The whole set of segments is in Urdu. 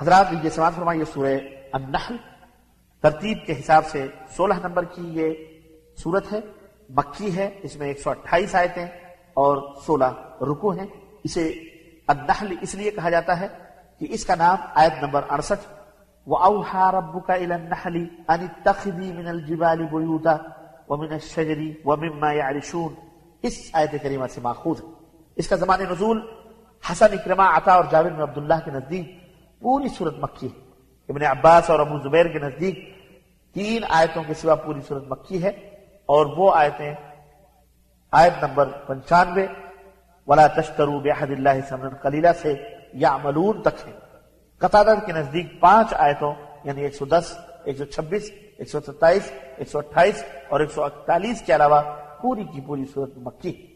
حضرات یہ سماعت فرمائیے سورہ النحل، ترتیب کے حساب سے سولہ نمبر کی یہ صورت ہے، مکی ہے، اس میں ایک سو اٹھائیس آیتیں اور سولہ رکو ہیں۔ اسے النحل اس لیے کہا جاتا ہے کہ اس کا نام آیت نمبر اڑسٹھ، وَأَوْحَى رَبُّكَ إِلَى النَّحْلِ أَنِ اتَّخِذِي مِنَ الْجِبَالِ بُيُوتًا وَمِنَ الشَّجَرِ وَمِمَّا يَعْرِشُونَ۔ اس آیت کریمہ سے ماخوذ۔ ہے اس کا زمان نزول حسن اکرمہ عطا اور جابر بن عبداللہ کے نزدیک پوری صورت مکی ہے۔ ابن عباس اور ابو زبیر کے نزدیک تین آیتوں کے سوا پوری صورت مکی ہے اور وہ آیتیں آیت نمبر پنچانوے، ولا تشترو بحد اللہ سمن قلیلہ سے یا ملون تک ہے۔ قطادر کے نزدیک پانچ آیتوں یعنی ایک سو دس، ایک سو چھبیس، ایک سو ستائیس، ایک سو اٹھائیس اور ایک سو اکتالیس کے علاوہ پوری کی پوری صورت مکی۔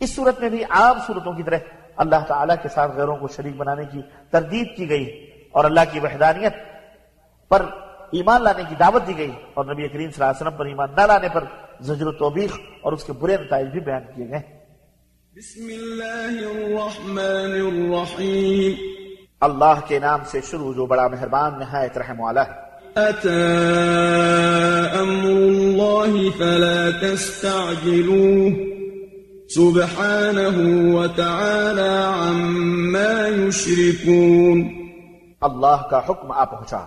اس صورت میں بھی عام صورتوں کی طرح اللہ تعالیٰ کے ساتھ غیروں کو شریک بنانے کی تردید کی گئی۔ اور اللہ کی وحدانیت پر ایمان لانے کی دعوت دی گئی اور نبی کریم صلی اللہ علیہ وسلم پر ایمان نہ لانے پر زجر و توبیخ اور اس کے برے نتائج بھی بیان کیے گئے۔ بسم اللہ الرحمن الرحیم۔ اللہ کے نام سے شروع جو بڑا مہربان نہایت رحم والا ہے۔ أتى أمر الله فلا تستعجلوه سبحانه وتعالى عما يشركون اللہ کا حکم آ پہنچا۔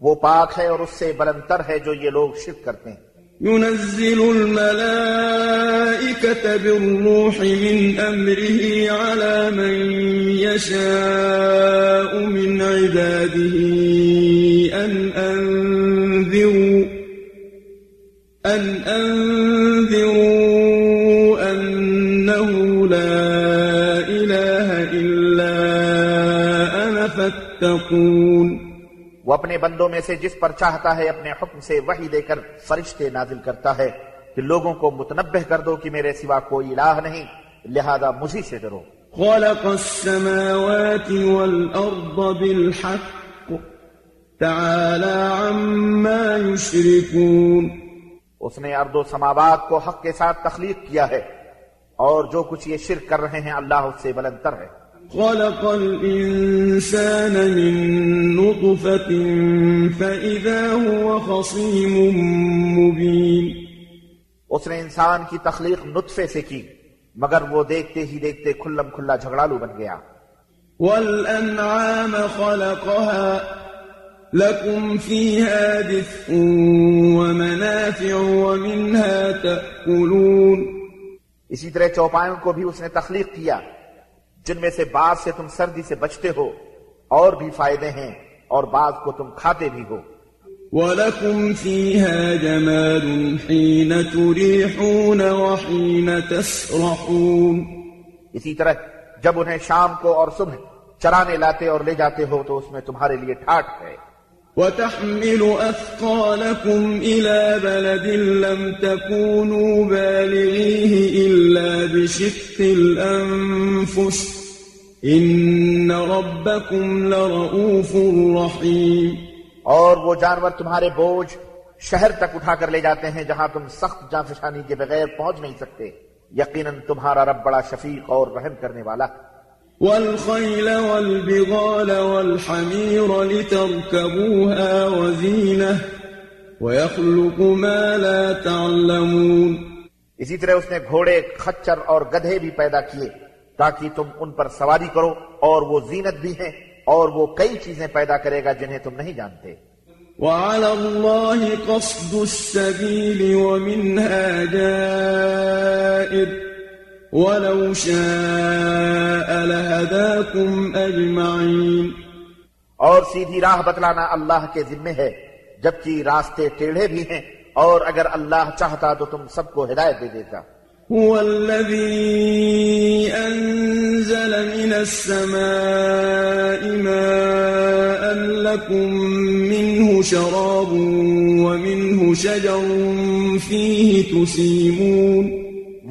وہ پاک ہے اور اس سے بلندر ہے جو یہ لوگ شرک کرتے ہیں۔ ينزل الملائكة بالروح من أمره على من يشاء من عباده أن أنذروا أن أنذروا وہ اپنے بندوں میں سے جس پر چاہتا ہے اپنے حکم سے وحی دے کر فرشتے نازل کرتا ہے کہ لوگوں کو متنبہ کر دو کہ میرے سوا کوئی الہ نہیں لہذا مجھے سے ڈرو۔ خلق السماوات والأرض بالحق تعالى عما يشركون۔ اس نے ارد و سماوات کو حق کے ساتھ تخلیق کیا ہے اور جو کچھ یہ شرک کر رہے ہیں اللہ اس سے بلندر ہے۔ خلق الإنسان من نطفة فإذا هو خصيم مبين. اس نے انسان کی تخلیق نطفے سے کی مگر وہ دیکھتے ہی دیکھتے کھلم کھلا جھگڑالو بن گیا والأنعام خلقها لكم فيها دفء ومنافع ومنها تأكلون. اسی طرح چوپایوں کو بھی اس نے تخلیق کیا جن میں سے بعض سے تم سردی سے بچتے ہو اور بھی فائدے ہیں اور بعض کو تم کھاتے بھی ہو۔ ولكم فيها جمال حين تريحون وحين تسرحون۔ اسی طرح جب انہیں شام کو اور صبح چرانے لاتے اور لے جاتے ہو تو اس میں تمہارے لیے ٹھاٹ ہے۔ وتحمل أثقالكم إلى بلد لم تكونوا بالغيه إلا بشق الأنفس. إن ربكم لرؤوف رحيم. اور وہ جانور تمہارے بوجھ شہر تک اٹھا کر لے جاتے ہیں جہاں تم سخت جان فشانی کے بغیر پہنچ نہیں سکتے. یقیناً تمہارا رب بڑا شفیق اور رحم کرنے والا ہے والخيل والبغال والحمير لتركبوها وزينة ويخلق ما لا تعلمون اسی طرح اس نے گھوڑے خچر اور گدھے بھی پیدا کیے تاکہ تم ان پر سواری کرو اور وہ زینت بھی ہیں اور وہ کئی چیزیں پیدا کرے گا جنہیں تم نہیں جانتے۔ وعلى الله قصد السبيل ومنها جائر ولو شاء لهداكم أجمعين۔ اور سیدھی راہ بتلانا اللہ کے ذمے ہے جبکہ راستے ٹیڑھے بھی ہیں۔ اور اگر اللہ چاہتا تو تم سب کو ہدایت دے دیتا۔ هو الذي أنزل من السماء ماء لكم منه شراب ومنه شجر فيه تسيمون۔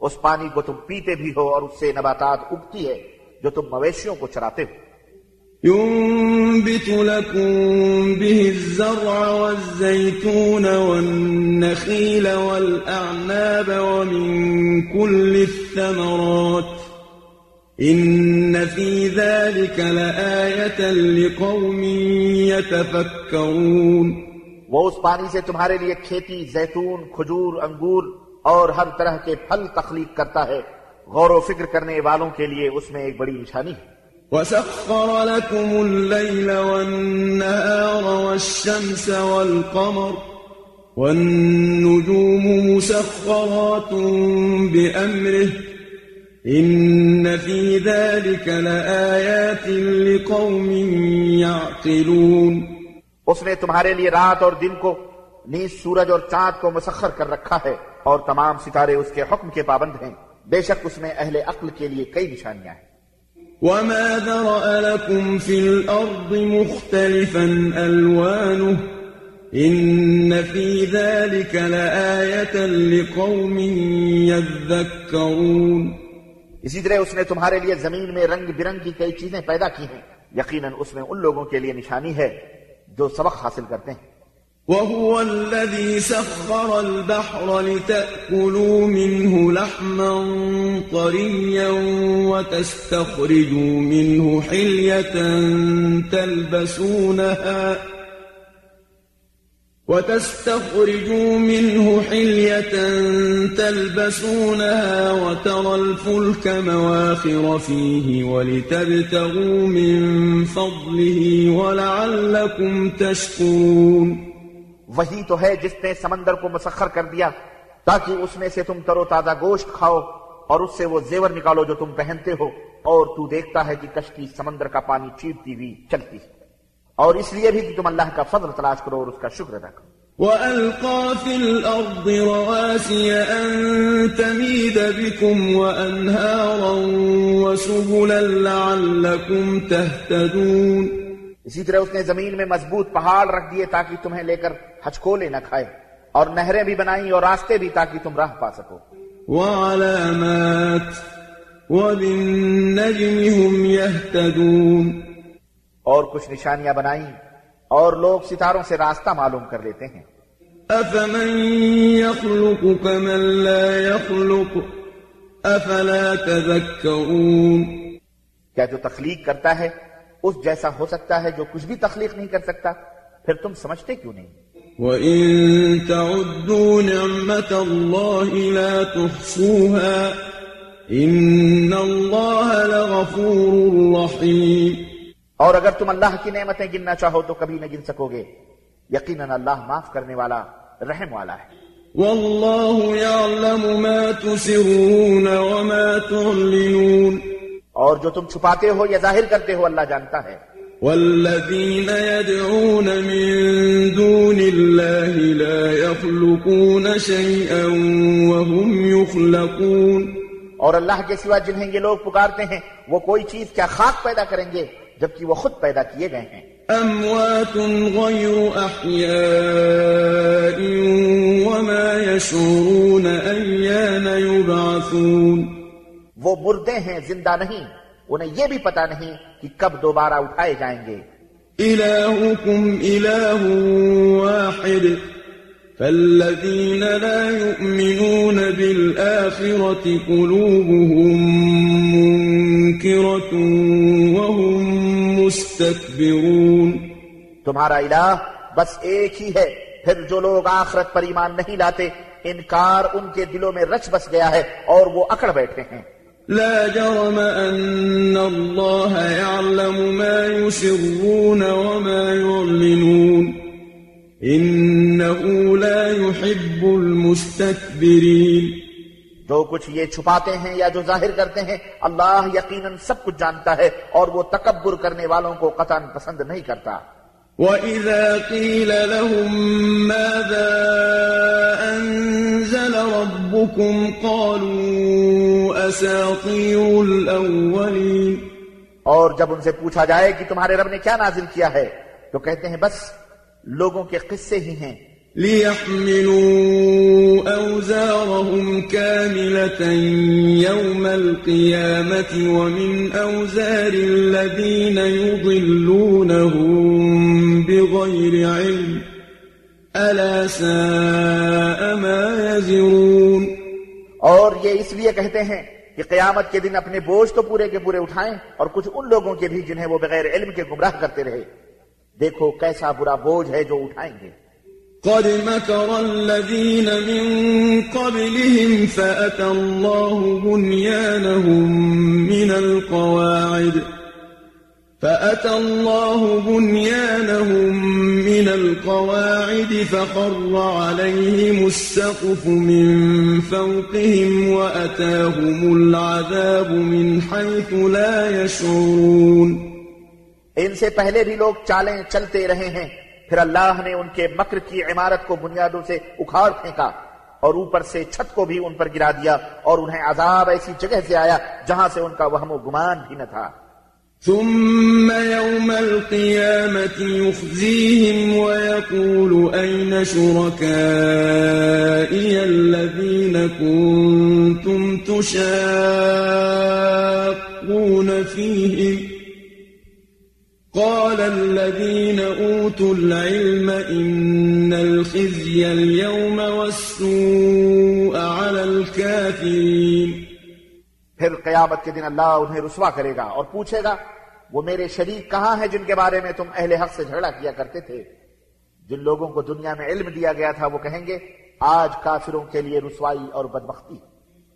اس پانی کو تم پیتے بھی ہو اور اس سے نباتات اگتی ہے جو تم مویشیوں کو چراتے ہو ينبت لكم به الزرع والزيتون والنخيل والأعناب ومن كل الثمرات. إن في ذلك لآية لقوم يتفكرون. وہ اس پانی سے تمہارے لیے کھیتی، زیتون، کھجور، انگور اور ہر طرح کے پھل تخلیق کرتا ہے۔ غور و فکر کرنے والوں کے لیے اس میں ایک بڑی نشانی ہے۔ وسخر لكم الليل والنهار والشمس والقمر والنجوم مسخرات بأمره إن في ذلك لآيات لقوم يعقلون اس نے تمہارے لیے رات اور دن کو نیز سورج اور چاند کو مسخر کر رکھا ہے اور تمام ستارے اس کے حکم کے پابند ہیں۔ بے شک اس میں اہل عقل کے لیے کئی نشانیاں ہیں۔ وما ذرأ لكم في الأرض مختلفا ألوانه إن في ذلك لآية لقوم يذكرون اسی طرح اس نے تمہارے لیے زمین میں رنگ برنگ کی کئی چیزیں پیدا کی ہیں۔ یقیناً اس میں ان لوگوں کے لیے نشانی ہے جو سبق حاصل کرتے ہیں۔ وهو الذي سخر البحر لتأكلوا منه لحما طريا وتستخرجوا منه حلية تلبسونها وتستخرجوا منه حلية تلبسونها وترى الفلك مواخر فيه ولتبتغوا من فضله ولعلكم تشكرون. وہی تو ہے جس نے سمندر کو مسخر کر دیا تاکہ اس میں سے تم ترو تازہ گوشت کھاؤ اور اس سے وہ زیور نکالو جو تم پہنتے ہو اور تو دیکھتا ہے کہ کشتی سمندر کا پانی چیرتی ہوئی چلتی ہے۔ اور اس لیے بھی کہ تم اللہ کا فضل تلاش کرو اور اس کا شکر ادا کرو۔ وألقى في الأرض رواسي أن تميد بكم وأنهارا وسبلا لعلكم تهتدون۔ اسی طرح اس نے زمین میں مضبوط پہاڑ رکھ دیے تاکہ تمہیں لے کر ہچکولے نہ کھائے اور نہریں بھی بنائیں اور راستے بھی تاکہ تم راہ پا سکو۔ وعلامات وبالنجم هم يهتدون۔ اور کچھ نشانیاں بنائیں اور لوگ ستاروں سے راستہ معلوم کر لیتے ہیں۔ أفمن يخلق كمن لا يخلق؟ أفلا تذكرون؟ کیا جو تخلیق کرتا ہے اس جیسا ہو سکتا ہے جو کچھ بھی تخلیق نہیں کر سکتا؟ پھر تم سمجھتے کیوں نہیں؟ وإن تعدوا نعمة الله لا تحصوها إن الله لغفور رحيم۔ اور اگر تم اللہ کی نعمتیں گننا چاہو تو کبھی نہ گن سکو گے یقیناً اللہ معاف کرنے والا رحم والا ہے۔ والله يعلم ما تسرون وما تعلنون۔ اور جو تم چھپاتے ہو یا ظاہر کرتے ہو اللہ جانتا ہے۔ والذين يدعون من دون الله لا يخلقون شيئا وهم يخلقون اور اللہ کے سوا جنہیں یہ لوگ پکارتے ہیں وہ کوئی چیز کیا خاک پیدا کریں گے؟ جبکہ وہ خود پیدا کیے گئے ہیں۔ أموات غير أحياء وما يشعرون أيان يبعثون مردے ہیں زندہ نہیں۔ انہیں یہ بھی پتا نہیں کہ کب دوبارہ اٹھائے جائیں گے۔ إلهكم إله واحد۔ فالذين لا يؤمنون بالآخرة قلوبهم منكرة وهم مستكبرون۔ تمہارا الہ بس ایک ہی ہے۔ پھر جو لوگ آخرت پر ایمان نہیں لاتے انکار ان کے دلوں میں رچ بس گیا ہے اور وہ اکڑ بیٹھے ہیں۔ لا جرم أن الله يعلم ما يسرون وما يعلنون إنه لا يحب المستكبرين جو کچھ یہ چھپاتے ہیں یا جو ظاہر کرتے ہیں اللہ یقیناً سب کچھ جانتا ہے اور وہ تکبر کرنے والوں کو قطعا پسند نہیں کرتا۔ وإذا قيل لهم ماذا أنزل ربكم قالوا أساطير الأولين۔ اور جب ان سے پوچھا جائے کہ تمہارے رب نے کیا نازل کیا ہے تو کہتے ہیں بس لوگوں کے قصے ہی ہیں۔ ليحملوا أوزارهم كاملة يوم القيامة ومن أوزار الذين يضلونهم بغير علم ألا ساء ما يزرون اور یہ اس لیے کہتے ہیں کہ قیامت کے دن اپنے بوجھ تو پورے کے پورے اٹھائیں اور کچھ ان لوگوں کے بھی جنہیں وہ بغیر علم کے گمراہ کرتے رہے۔ دیکھو کیسا برا بوجھ ہے جو اٹھائیں گے۔ قد مكر الذين من قبلهم فأتى الله بنيانهم من القواعد فأتى الله بنيانهم من القواعد فخر عليهم السقف من فوقهم وأتاهم العذاب من حيث لا يشعرون ان سے پہلے بھی لوگ چالیں چلتے رہے ہیں پھر اللہ نے ان کے مکر کی عمارت کو بنیادوں سے اکھاڑ پھینکا اور اوپر سے چھت کو بھی ان پر گرا دیا اور انہیں عذاب ایسی جگہ سے آیا جہاں سے ان کا وہم و گمان بھی نہ تھا۔ ثم يوم القيامة يخزيهم ويقول أين شركائي الذين كنتم تشاقون فيهم قال الذين أوتوا العلم إن الخزي اليوم والسوء على الكافرين. پھر قیامت کے دن اللہ انہیں رسوا کرے گا اور پوچھے گا، وہ میرے شریک کہاں ہیں جن کے بارے میں تم اہل حق سے جھگڑا کیا کرتے تھے؟ جن لوگوں کو دنیا میں علم دیا گیا تھا، وہ کہیں گے، آج کافروں کے لیے رسوائی اور بدبختی۔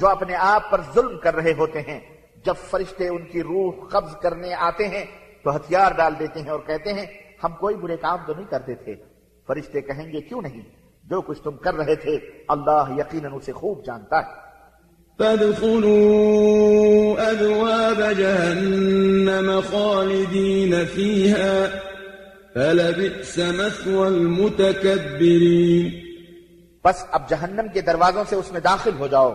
جو اپنے آپ پر ظلم کر رہے ہوتے ہیں جب فرشتے ان کی روح قبض کرنے آتے ہیں تو ہتھیار ڈال دیتے ہیں اور کہتے ہیں ہم کوئی برے کام تو نہیں کرتے تھے۔ فرشتے کہیں گے کیوں نہیں؟ جو کچھ تم کر رہے تھے اللہ یقیناً اسے خوب جانتا ہے۔ فادخلوا أبواب جهنم خالدين فيها فلبئس مثوى المتكبرين بس اب جہنم کے دروازوں سے اس میں داخل ہو جاؤ۔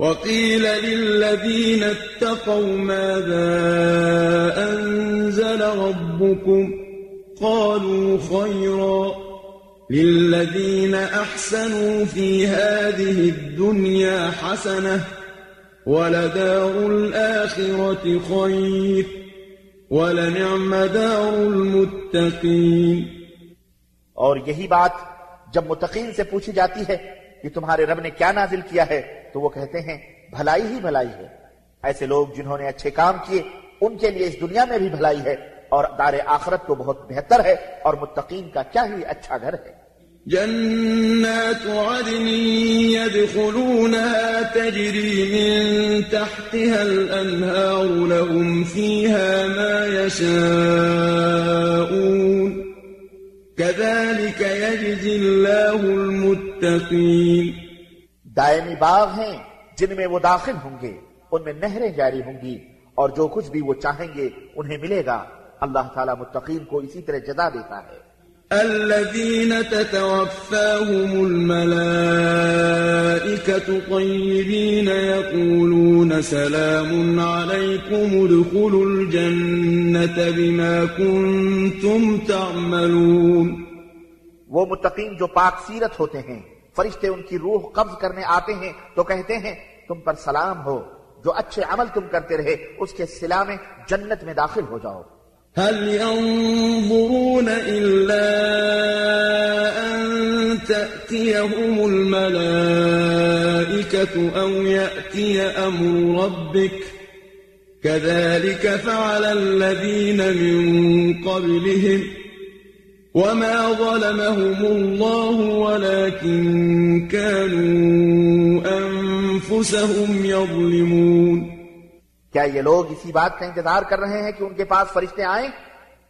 وقيل للذين اتقوا ماذا أنزل ربكم؟ قالوا خيرا. للذين أحسنوا في هذه الدنيا حسنة ولدار الآخرة خير. ولنعم دار المتقين. اور یہی بات جب متقین سے پوچھی جاتی ہے کہ تمہارے رب نے کیا نازل کیا ہے، تو وہ کہتے ہیں، بھلائی ہی بھلائی ہے۔ ایسے لوگ جنہوں نے اچھے کام کیے، ان کے لیے اس دنیا میں بھی بھلائی ہے۔ اور دار آخرت تو بہت بہتر ہے اور متقین کا کیا ہی اچھا گھر ہے۔ جنات عدن يدخلونها تجري من تحتها الأنهار لهم فيها ما يشاءون يجزي الله المتقين. دائمی باغ ہیں جن میں وہ داخل ہوں گے ان میں نہریں جاری ہوں گی اور جو کچھ بھی وہ چاہیں گے انہیں ملے گا۔ اللہ تعالیٰ متقین کو اسی طرح جزا دیتا ہے۔ الذين تتوفاهم الملائكة طيبين يقولون سلام عليكم ادخلوا الجنة بما كنتم تعملون. وہ متقین جو پاک سیرت ہوتے ہیں، فرشتے ان کی روح قبض کرنے آتے ہیں تو کہتے ہیں، تم پر سلام ہو، جو اچھے عمل تم کرتے رہے، اس کے سلا میں جنت میں داخل ہو جاؤ۔ هل ينظرون إلا أن تأتيهم الملائكة أو يأتي أمر ربك؟ كذلك فعل الذين من قبلهم. وما ظلمهم الله ولكن كانوا أنفسهم يظلمون کیا یہ لوگ اسی بات کا انتظار کر رہے ہیں کہ ان کے پاس فرشتے آئیں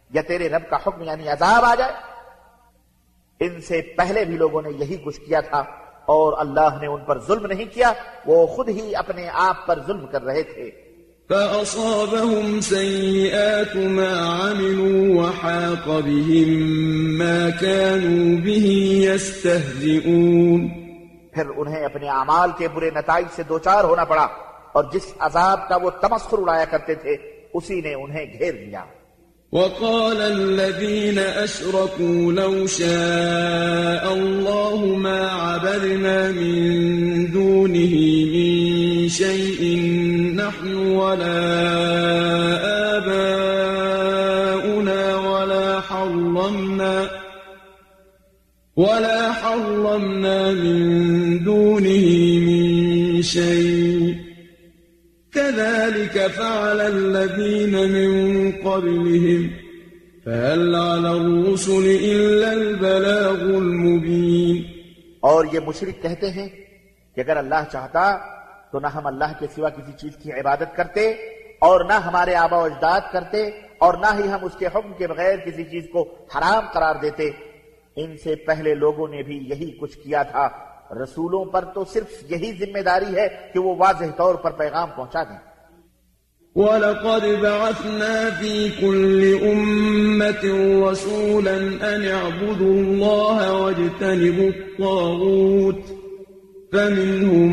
یا تیرے رب کا حکم یعنی عذاب آ جائے؟ ان سے پہلے بھی لوگوں نے یہی کچھ کیا تھا اور اللہ نے ان پر ظلم نہیں کیا، وہ خود ہی اپنے آپ پر ظلم کر رہے تھے۔ فأصابهم سيئات ما عملوا وحاق بهم ما كانوا به يستهزئون. پھر انہیں اپنے اعمال کے برے نتائج سے دوچار ہونا پڑا اور جس عذاب کا وہ تمسخر اڑایا کرتے تھے اسی نے انہیں گھیر لیا۔ وقال الذين أشركوا لو شاء الله ما عبدنا من دونه من شيء ولا آباؤنا ولا حرمنا ولا حرمنا من دونه من شيء. كذلك فعل الذين من قبلهم. فهل على الرسل إلا البلاغ المبين. اور یہ مشرک کہتے ہیں کہ اگر اللہ چاہتا تو نہ ہم اللہ کے سوا کسی چیز کی عبادت کرتے اور نہ ہمارے آبا و اجداد کرتے اور نہ ہی ہم اس کے حکم کے بغیر کسی چیز کو حرام قرار دیتے۔ ان سے پہلے لوگوں نے بھی یہی کچھ کیا تھا۔ رسولوں پر تو صرف یہی ذمہ داری ہے کہ وہ واضح طور پر پیغام پہنچا دیں۔ وَلَقَدْ بَعَثْنَا فِي كُلِّ أُمَّةٍ رَسُولًا أَنِ اعْبُدُوا اللَّهَ وَاجْتَنِبُوا الطَّاغُوتَ۔ فَمِنْهُمْ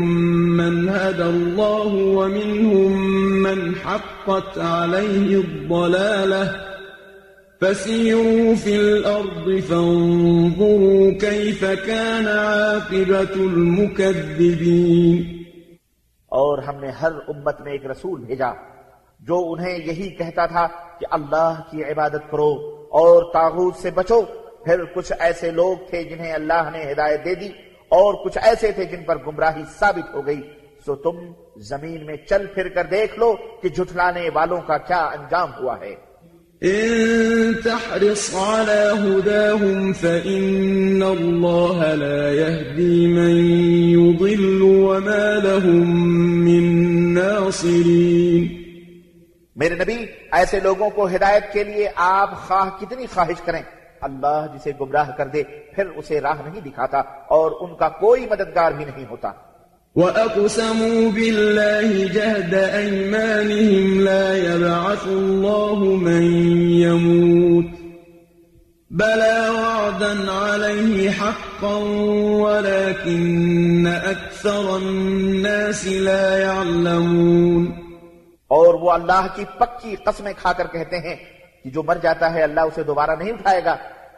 مَنْ هَدَى اللَّهُ وَمِنْهُمْ مَنْ حَقَّتْ عَلَيْهِ الضَّلَالَةُ فسيروا في الأرض فانظروا كيف كان عاقبة المكذبين اور ہم نے ہر امت میں ایک رسول بھیجا جو انہیں یہی کہتا تھا کہ اللہ کی عبادت کرو اور تاغوت سے بچو۔ پھر کچھ ایسے لوگ تھے جنہیں اللہ نے ہدایت دے دی۔ اور کچھ ایسے تھے جن پر گمراہی ثابت ہو گئی سو تم زمین میں چل پھر کر دیکھ لو کہ جھٹلانے والوں کا کیا انجام ہوا ہے۔ إن تحرص على هداهم فإن الله لا يهدي من يضل وما لهم من ناصرين۔ میرے نبی ایسے لوگوں کو ہدایت کے لیے آپ خواہ کتنی خواہش کریں۔ اللہ جسے گمراہ کر دے پھر اسے راہ نہیں دکھاتا اور ان کا کوئی مددگار بھی نہیں ہوتا۔ وَأَقْسَمُوا بِاللَّهِ جَهْدَ أَيْمَانِهِمْ لَا يَبْعَثُ اللَّهُ مَن يَمُوتُ بَلَى وَعْدًا عَلَيْهِ حَقًّا وَلَكِنَّ أَكْثَرَ النَّاسِ لَا يَعْلَمُونَ اور وہ اللہ کی پکی قسمیں کھا کر کہتے ہیں کہ جو مر جاتا ہے اللہ اسے دوبارہ نہیں اٹھائے گا۔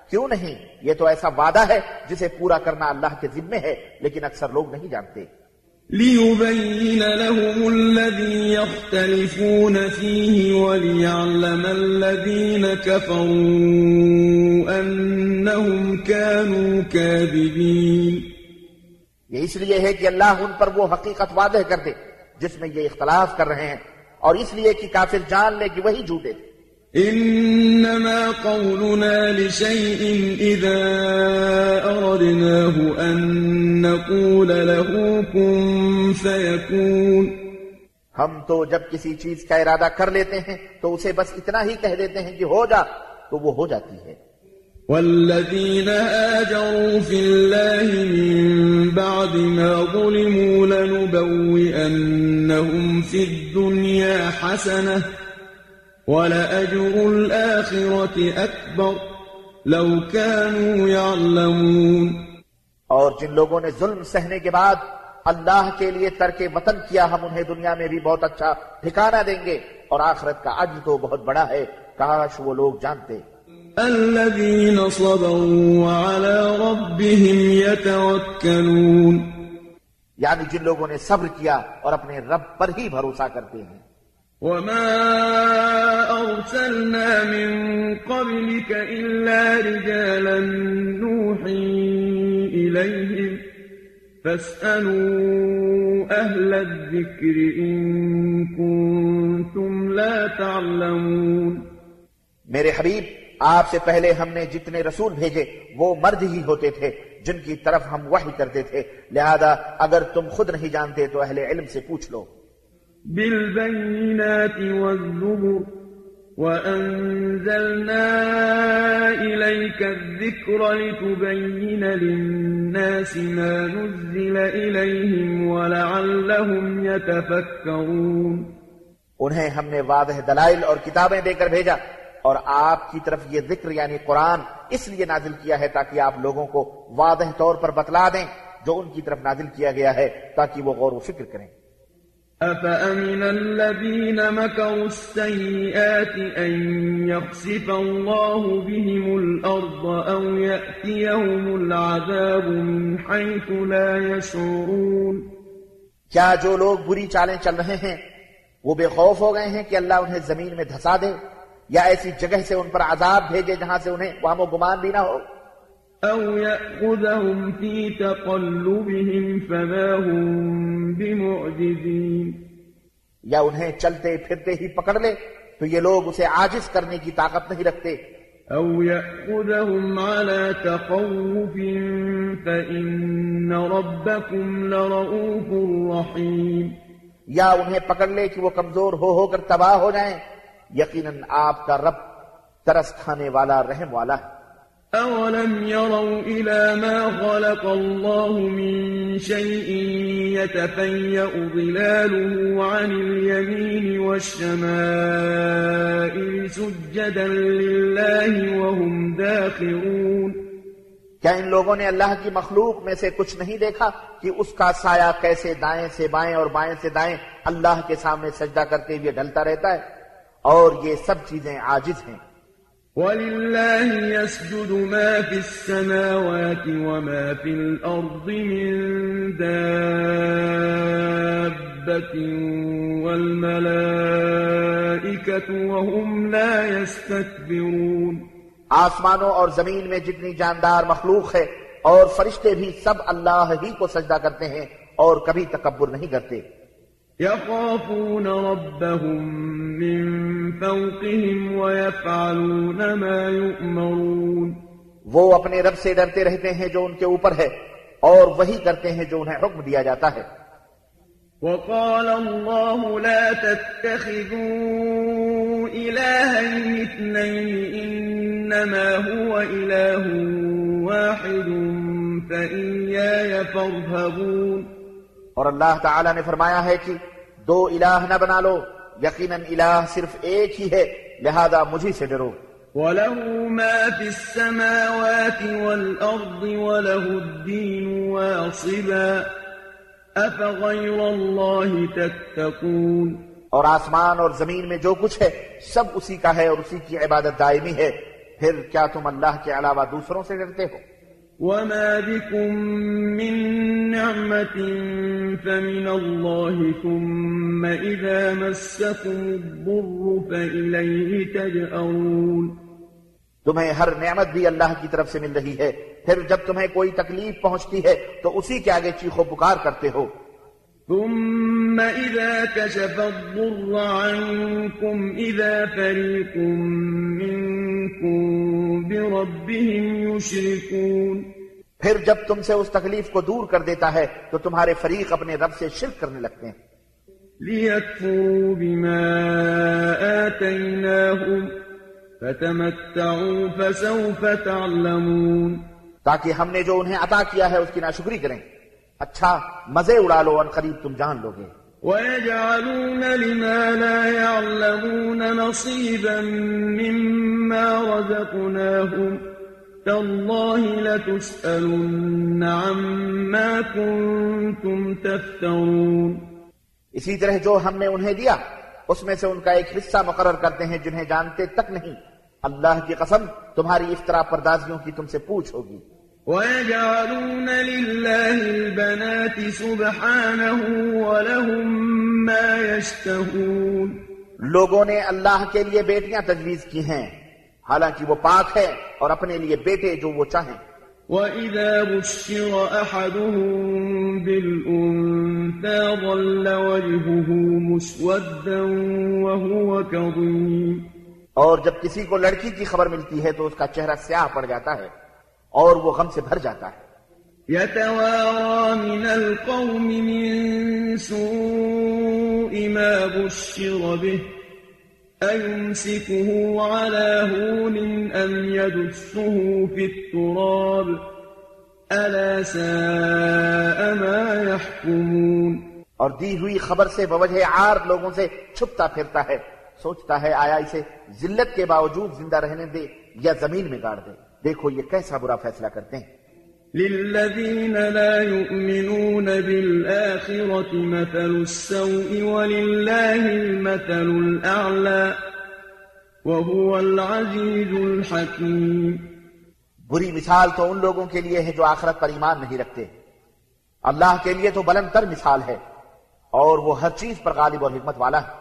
کیوں نہیں؟ یہ تو ایسا وعدہ ہے جسے پورا کرنا اللہ کے ذمے ہے لیکن اکثر لوگ نہیں جانتے۔ ليبين لهم الذي يختلفون فيه وليعلم الذين كفروا أنهم كانوا كاذبين۔ یہ اس لیے ہے کہ اللہ ان پر وہ حقیقت واضح کر دے جس میں یہ اختلاف کر رہے ہیں اور اس لیے کہ کافر جان لے کہ وہی جھوٹے۔ تھے إنما قولنا لشيء إذا أردناه أن نقول له كن فيكون. ہم تو جب کسی چیز کا ارادہ کر لیتے ہیں تو اسے بس اتنا ہی کہہ دیتے ہیں کہ ہو جا تو وہ ہو جاتی ہے والذين آجروا في الله من بعد ما ظلموا لنبوئنهم في الدنيا حسنة وَلَأَجْرُ الْآخِرَةِ أَكْبَرُ لَوْ كَانُوا يَعْلَمُونَ. اور جن لوگوں نے ظلم سہنے کے بعد اللہ کے لیے ترک وطن کیا ہم انہیں دنیا میں بھی بہت اچھا ٹھکانہ دیں گے اور آخرت کا عجر تو بہت بڑا ہے کاش وہ لوگ جانتے۔ الذين صبروا وعلى ربهم يتوكلون. یعنی جن لوگوں نے صبر کیا اور اپنے رب پر ہی بھروسہ کرتے ہیں۔ وما أرسلنا من قبلك إلا رجالا نوحي إليهم فاسألوا أهل الذكر إن كنتم لا تعلمون میرے حبیب، آپ سے پہلے ہم نے جتنے رسول بھیجے، وہ مرد ہی ہوتے تھے، جن کی طرف ہم وحی کرتے تھے۔ لہذا اگر تم خود نہیں جانتے تو اہل علم سے پوچھ لو۔ بالبينات والزبر وأنزلنا إليك الذكر لتبين للناس ما نزل إليهم ولعلهم يتفكرون انہیں ہم نے واضح دلائل اور کتابیں دے کر بھیجا اور آپ کی طرف یہ ذکر یعنی قرآن اس لیے نازل کیا ہے تاکہ آپ لوگوں کو واضح طور پر بتلا دیں جو ان کی طرف نازل کیا گیا ہے تاکہ وہ غور و فکر کریں۔ أفأمن الذين مكروا السيئات أن يخسف الله بهم الأرض أو يأتيهم العذاب من حيث لا يشعرون کیا جو لوگ بری چالیں چل رہے ہیں، وہ بے خوف ہو گئے ہیں کہ اللہ انہیں زمین میں دھسا دے یا ایسی جگہ سے ان پر عذاب بھیجے جہاں سے انہیں وہاں و گمان بھی نہ ہو؟ أو يأخذهم في تقلبهم فما هم بمعجزين یا انہیں چلتے پھرتے ہی پکڑ لے تو یہ لوگ اسے عاجز کرنے کی طاقت نہیں رکھتے۔ أو يأخذهم على تخوف فإن ربكم لرؤوف رحيم یا انہیں پکڑ لے کہ وہ کمزور ہو ہو کر تباہ ہو جائیں۔ یقیناً آپ کا رب ترس کھانے والا رحم والا ہے۔ أولم يروا إلى ما خلق الله من شيء يتفيأ ظلاله عن اليمين والشمائل سجدا لله وهم داخرون کیا ان لوگوں نے اللہ کی مخلوق میں سے کچھ نہیں دیکھا کہ اس کا سایہ کیسے دائیں سے بائیں اور بائیں سے دائیں اللہ کے سامنے سجدہ کرتے ہوئے ڈلتا رہتا ہے؟ اور یہ سب چیزیں عاجز ہیں۔ ولله يسجد ما في السماوات وما في الأرض من دابة والملائكة وهم لا يستكبرون آسمانوں اور زمین میں جتنی جاندار مخلوق ہے اور فرشتے بھی سب اللہ ہی کو سجدہ کرتے ہیں اور کبھی تکبر نہیں کرتے۔ يخافون ربهم من فوقهم ويفعلون ما يؤمرون وہ اپنے رب سے ڈرتے رہتے ہیں جو ان کے اوپر ہے اور وہی کرتے ہیں جو انہیں حکم دیا جاتا ہے۔ وقال الله لا تتخذوا إلهين اثنين إنما هو إله واحد فإياي فارهبون اور اللہ تعالی نے فرمایا ہے کہ دو الہ نہ بنا لو یقیناً الہ صرف ایک ہی ہے لہذا مجھے سے ڈرو۔ وَلَهُ مَا فِي السَّمَاوَاتِ وَالْأَرْضِ وَلَهُ الدِّينُ وَاصِبًا أَفَغَيْرَ اللَّهِ تَتَّقُونَ۔ اور آسمان اور زمین میں جو کچھ ہے سب اسی کا ہے اور اسی کی عبادت دائمی ہے۔ پھر کیا تم اللہ کے علاوہ دوسروں سے ڈرتے ہو؟ وما بكم من نعمة فمن الله ثم إذا مسكم الضر فإليه تجأرون تمہیں ہر نعمت بھی اللہ کی طرف سے مل رہی ہے۔ پھر جب تمہیں کوئی تکلیف پہنچتی ہے تو اسی کے آگے چیخو پکار کرتے ہو۔ ثم إذا كشف الضر عنكم إذا فريق منكم بربهم يشركون پھر جب تم سے اس تکلیف کو دور کر دیتا ہے تو تمہارے فریق اپنے رب سے شرک کرنے لگتے ہیں۔ لِيَكْفُرُوا بِمَا آتَيْنَاهُمْ فَتَمَتَّعُوا فَسَوْفَ تَعْلَمُونَ تاکہ ہم نے جو انہیں عطا کیا ہے اس کی ناشکری کریں۔ اچھا مزے اڑا لو ان قریب تم جان لو گے وَيَجْعَلُونَ لِمَا لَا يَعْلَمُونَ نَصِيبًا مِّمَّا رَزَقْنَاهُمْ تَاللَّهِ لَتُسْأَلُنَّ عَمَّا كُنتُمْ تَفْتَرُونَ۔ اسی طرح جو ہم نے انہیں دیا اس میں سے ان کا ایک حصہ مقرر کرتے ہیں جنہیں جانتے تک نہیں۔ اللہ کی قسم تمہاری افطرا پردازیوں کی تم سے پوچھ ہوگی۔ وَيَجْعَلُونَ لِلَّهِ الْبَنَاتِ سُبْحَانَهُ وَلَهُم مَّا يَشْتَهُونَ لوگوں نے اللہ کے لیے بیٹیاں تجویز کی ہیں۔ حالانکہ وہ پاک ہے اور اپنے لیے بیٹے جو وہ چاہیں۔ وَإِذَا بُشِّرَ أَحَدُهُم بِالْأُنثَىٰ ظَلَّ وَجْهُهُ مُسْوَدًّا وَهُوَ كَظِيمٌ اور جب کسی کو لڑکی کی خبر ملتی ہے تو اس کا چہرہ سیاہ پڑ جاتا ہے۔ اور وہ غم سے بھر جاتا ہے۔ يتوارى من القوم من سوء ما بشر به أيمسكه على هون أم يدسه في التراب ألا ساء ما يحكمون اور دی ہوئی خبر سے بوجہ عار لوگوں سے چھپتا پھرتا ہے سوچتا ہے آیا اسے ذلت کے باوجود زندہ رہنے دے یا زمین میں گاڑ دے۔ دیکھو یہ کیسا برا فیصلہ کرتے ہیں۔ للذين لا يؤمنون بالآخرة مثل السوء ولله المثل الأعلى وهو العزيز الحكيم بری مثال تو ان لوگوں کے لیے ہے جو آخرت پر ایمان نہیں رکھتے۔ اللہ کے لیے تو بلند تر مثال ہے اور وہ ہر چیز پر غالب اور حکمت والا ہے۔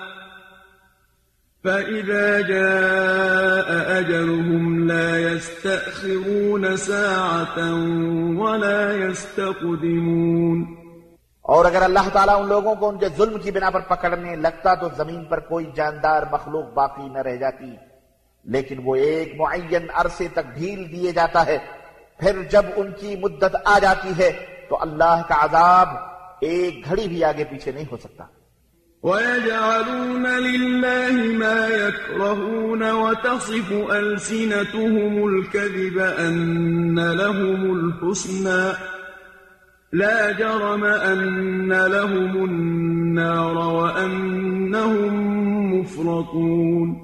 فإذا جاء أجلهم لا يستأخرون ساعة ولا يستقدمون اور اگر اللہ تعالیٰ ان لوگوں کو ان کے ظلم کی بنا پر پکڑنے لگتا تو زمین پر کوئی جاندار مخلوق باقی نہ رہ جاتی۔ لیکن وہ ایک معین عرصے تک ڈھیل دیے جاتا ہے۔ پھر جب ان کی مدت آ جاتی ہے تو اللہ کا عذاب ایک گھڑی بھی آگے پیچھے نہیں ہو سکتا۔ ويجعلون لله ما يكرهون وتصف ألسنتهم الكذب أن لهم الحسنى لا جرم أن لهم النار وأنهم مفرطون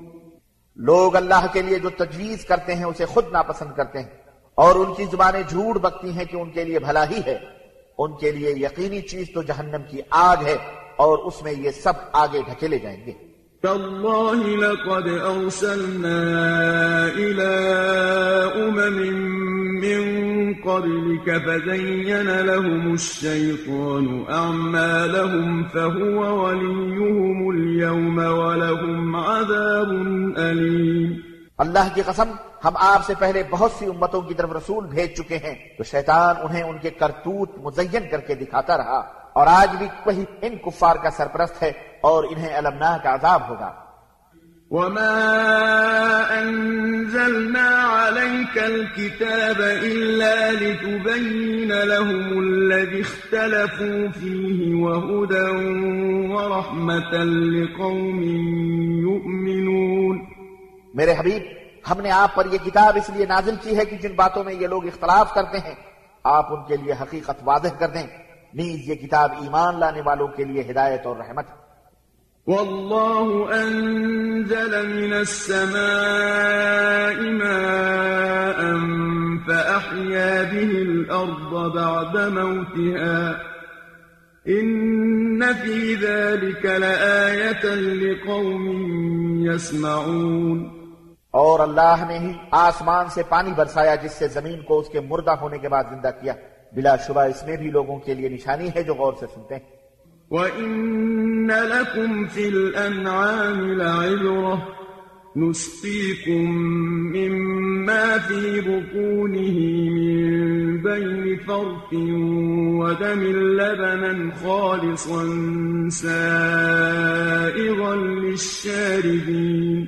لوگ اللہ کے لیے جو تجویز کرتے ہیں اسے خود ناپسند کرتے ہیں اور ان کی زبانیں جھوٹ بکتی ہیں کہ ان کے لیے بھلا ہی ہے۔ ان کے لیے یقینی چیز تو جہنم کی آگ ہے۔ اور اس میں یہ سب آگے ڈھکیلے جائیں گے۔ تالله لقد أرسلنا إلى أمم من قبلك فزين لهم الشيطان أعمالهم فهو وليهم اليوم ولهم عذاب أليم اللہ کی قسم ہم آپ سے پہلے بہت سی امتوں کی طرف رسول بھیج چکے ہیں۔ تو شیطان انہیں ان کے کرتوت مزین کر کے دکھاتا رہا۔ اور آج بھی وہی ان کفار کا سرپرست ہے اور انہیں المناک عذاب ہوگا۔ وما أنزلنا عليك الكتاب إلا لتبين لهم الذي اختلفوا فيه وهدى ورحمة لقوم يؤمنون۔ میرے حبیب ہم نے آپ پر یہ کتاب اس لیے نازل کی ہے کہ جن باتوں میں یہ لوگ اختلاف کرتے ہیں آپ ان کے لیے حقیقت واضح کر دیں۔ نیز یہ کتاب ایمان لانے والوں کے لیے ہدایت اور رحمت والله أنزل من السماء ماء فأحيا به الأرض بعد موتها۔ إن في ذلك لآية لقوم يسمعون اور اللہ نے ہی آسمان سے پانی برسایا جس سے زمین کو اس کے مردہ ہونے کے بعد زندہ کیا۔ بلا شبہ اس میں بھی لوگوں کے لیے نشانی ہے جو غور سے سنتے ہیں۔ وَإِنَّ لَكُمْ فِي الْأَنْعَامِ لَعِبْرَةً نسقيكم مما في بطونه من بين فرث ودم لبنا خالصا سائغا للشاربين۔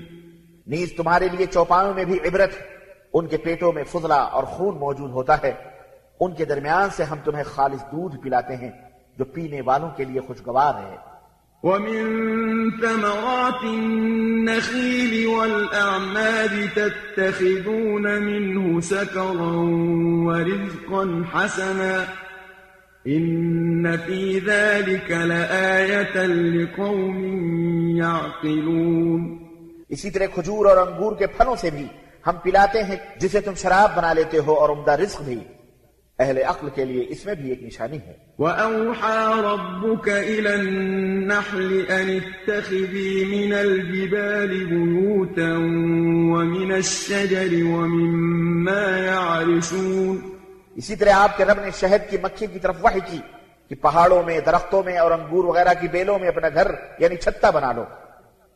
نیز تمہارے لیے چوپاوں میں بھی عبرت ان کے پیٹوں میں فضلہ اور خون موجود ہوتا ہے۔ ان کے درمیان سے ہم تمہیں خالص دودھ پلاتے ہیں جو پینے والوں کے لیے خوشگوار ہے۔ ومن ثمرات النخيل والأعناب تتخذون منه سكرا ورزقا حسنا إن في ذلك لآية لقوم يعقلون۔ اسی طرح کھجور اور انگور کے پھلوں سے بھی ہم پلاتے ہیں جسے تم شراب بنا لیتے ہو اور عمدہ رزق بھی۔ اہل عقل کے لیے اس میں بھی ایک نشانی ہے۔ وَأَوْحَى رَبُّكَ إِلَى النَّحْلِ أَنِ اتَّخِذِي مِنَ الْجِبَالِ بُيُوتًا وَمِنَ الشَّجَرِ وَمِمَّا يَعْرِشُونَ۔ اسی طرح آپ کے رب نے شہد کی مکھی کی طرف وحی کی کہ پہاڑوں میں درختوں میں اور انگور وغیرہ کی بیلوں میں اپنا گھر یعنی چھتا بنا لو۔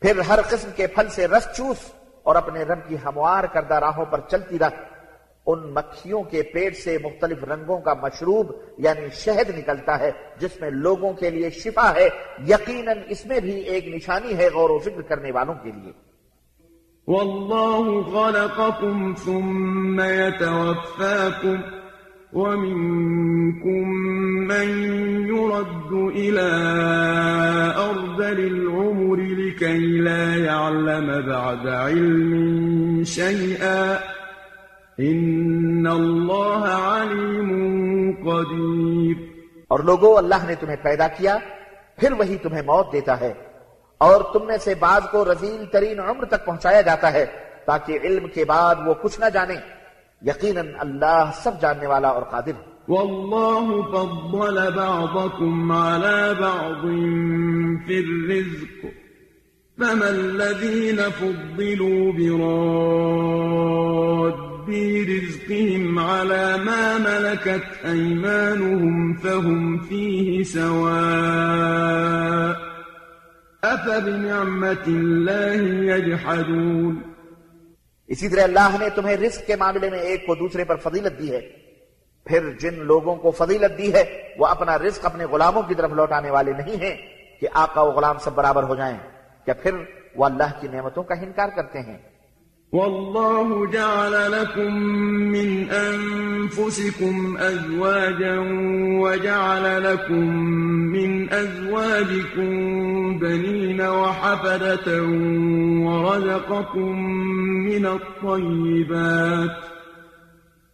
پھر ہر قسم کے پھل سے رس چوس اور اپنے رب کی ہموار کردہ راہوں پر چلتی رہ ان مکھیوں کے پیٹ سے مختلف رنگوں کا مشروب یعنی شہد نکلتا ہے، جس میں لوگوں کے لیے شفا ہے۔ یقیناً اس میں بھی ایک نشانی ہے غور و فکر کرنے والوں کے لیے۔ والله خلقكم ثم يتوفاكم ومنكم من يرد إلى أرذل العمر لكي لا يعلم بعد علم شيئا إن الله عليم قدير اور لوگوں اللہ نے تمہیں پیدا کیا، پھر وہی تمہیں موت دیتا ہے۔ اور تم میں سے بعض کو رزیل ترین عمر تک پہنچایا جاتا ہے تاکہ علم کے بعد وہ کچھ نہ جانے۔ یقیناً اللہ سب جاننے والا اور قادر. والله فضل بعضكم على بعض في الرزق. فما الذين فضلوا براد رزقهم على ما ملكت أيمانهم فهم فيه سواء. أفبنعمة الله يجحدون. اسی طرح اللہ نے تمہیں رزق کے معاملے میں ایک کو دوسرے پر فضیلت دی ہے۔ پھر جن لوگوں کو فضیلت دی ہے، وہ اپنا رزق اپنے غلاموں کی طرف لوٹانے والے نہیں ہیں کہ آقا و غلام سب برابر ہو جائیں۔ کیا پھر وہ اللہ کی نعمتوں کا انکار کرتے ہیں۔ والله جعل لكم من أنفسكم أزواجا وجعل لكم من أزواجكم بنين وحفدة ورزقكم من الطيبات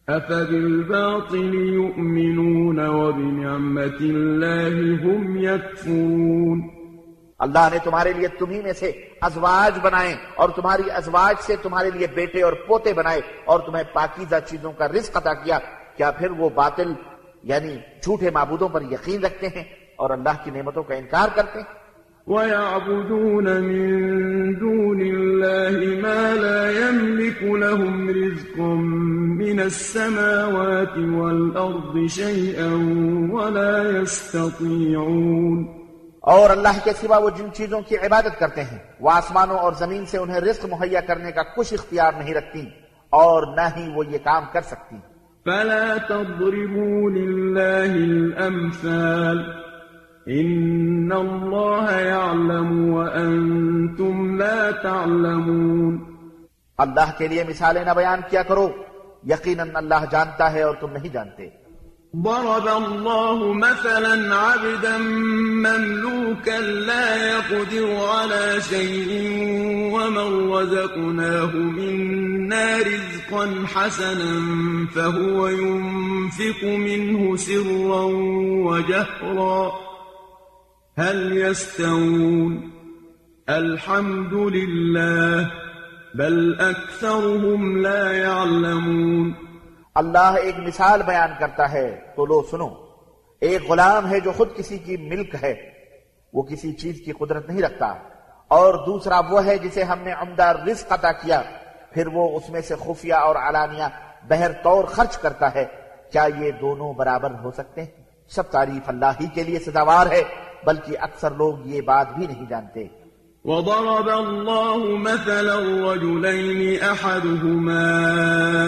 أفبالباطل يؤمنون وبنعمة الله هم يكفرون اللہ نے تمہارے لیے تمہیں میں سے ازواج بنائے اور تمہاری ازواج سے تمہارے لیے بیٹے اور پوتے بنائے اور تمہیں پاکیزہ چیزوں کا رزق عطا کیا کیا پھر وہ باطل یعنی جھوٹے معبودوں پر یقین رکھتے ہیں اور اللہ کی نعمتوں کا انکار کرتے ہیں؟ وَيَعْبُدُونَ مِن دُونِ اللَّهِ مَا لَا يَمْلِكُ لَهُمْ رِزْقٌ مِّنَ السَّمَاوَاتِ وَالْأَرْضِ شَيْئًا وَلَا يَسْتَطِيعُونَ اور اللہ کے سوا وہ جن چیزوں کی عبادت کرتے ہیں وہ آسمانوں اور زمین سے انہیں رزق مہیا کرنے کا کچھ اختیار نہیں رکھتی اور نہ ہی وہ یہ کام کر سکتی۔ فلا تضربوا لله الأمثال إن الله يعلم وأنتم لا تعلمون اللہ کے لیے مثالیں نہ بیان کیا کرو۔ یقیناً اللہ جانتا ہے اور تم نہیں جانتے۔ ضرب الله مثلا عبدا مملوكا لا يقدر على شيء ومن رزقناه منا رزقا حسنا فهو ينفق منه سرا وجهرا هل يستوون؟ الحمد لله، بل أكثرهم لا يعلمون. اللہ ایک مثال بیان کرتا ہے، تو لو سنو۔ ایک غلام ہے جو خود کسی کی ملک ہے، وہ کسی چیز کی قدرت نہیں رکھتا۔ اور دوسرا وہ ہے جسے ہم نے عمدہ رزق عطا کیا، پھر وہ اس میں سے خفیہ اور علانیہ بہر طور خرچ کرتا ہے۔ کیا یہ دونوں برابر ہو سکتے ہیں؟ سب تعریف اللہ ہی کے لیے سزاوار ہے۔ بلکہ اکثر لوگ یہ بات بھی نہیں جانتے۔ وضرب الله مثلا رجلين أحدهما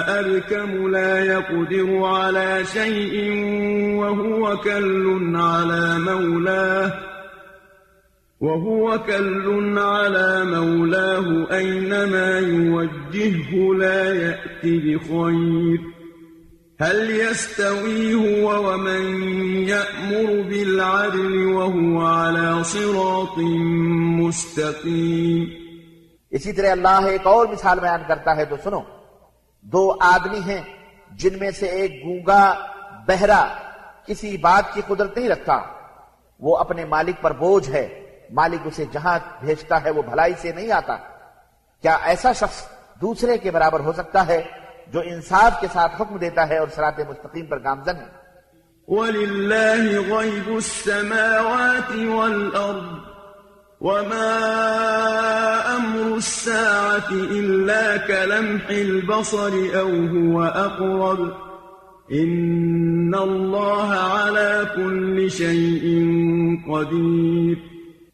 أبكم لا يقدر على شيء وهو كل على مولاه وهو كل على مولاه أينما يوجهه لا يأتي بخير۔ هل يستوي هو ومن يأمر بالعدل وهو على صراط مستقيم؟ اسی طرح اللہ ایک اور مثال بیان کرتا ہے تو سنو، دو آدمی ہیں جن میں سے ایک گونگا بہرا کسی بات کی قدرت نہیں رکھتا، وہ اپنے مالک پر بوجھ ہے، مالک اسے جہاں بھیجتا ہے وہ بھلائی سے نہیں آتا۔ کیا ایسا شخص دوسرے کے برابر ہو سکتا ہے جو انصاف کے ساتھ حکم دیتا ہے اور سرات مستقیم پر گامزن ہے۔ ولله غيب السماوات والأرض وما أمر الساعة إلا كلمح البصر أو هو أقرب إن الله على كل شيء قدير۔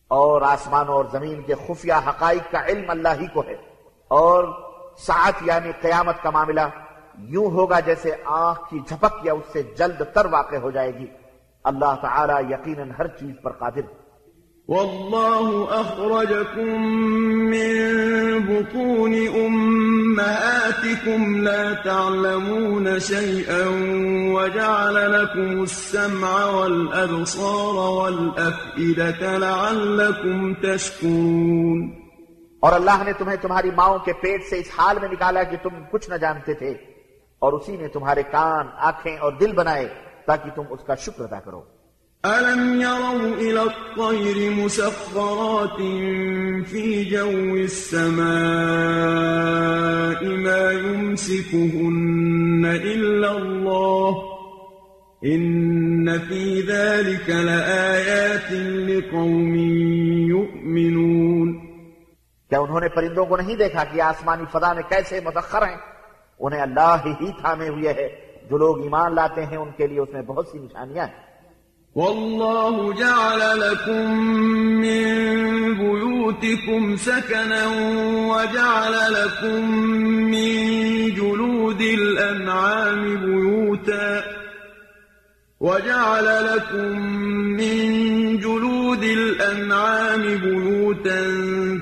اور آسمانوں اور زمین کے خفیہ حقائق کا علم اللہ ہی کو ہے۔ اور ساعت یعنی قیامت کا معاملہ یوں ہوگا جیسے آنکھ کی جھپک یا اس سے جلد تر واقع ہو جائے گی۔ اللہ تعالی یقیناً ہر چیز پر قادر۔ ہے والله أخرجكم من بطون أمهاتكم لا تعلمون شيئا وجعل لكم السمع والأبصار والأفئدة لعلكم تشكرون اور اللہ نے تمہیں تمہاری ماؤں کے پیٹ سے اس حال میں نکالا کہ تم کچھ نہ جانتے تھے اور اسی نے تمہارے کان، آنکھیں اور دل بنائے تاکہ تم اس کا شکر ادا کرو۔ ألم يروا إلى الطير مسخرات في جو السماء ما يمسكهن إلا الله إن في ذلك لآيات لقوم يؤمنون کیا انہوں نے پرندوں کو نہیں دیکھا کہ آسمانی فضا میں کیسے مسخر ہیں؟ انہیں اللہ ہی تھامے ہوئے ہے۔ جو لوگ ایمان لاتے ہیں، ان کے لیے اس میں بہت سی نشانیاں ہیں۔ والله جعل لكم من بيوتكم سكنا وجعل لكم من جلود الأنعام بيوتا وجعل لكم من جلود الأنعام بيوتا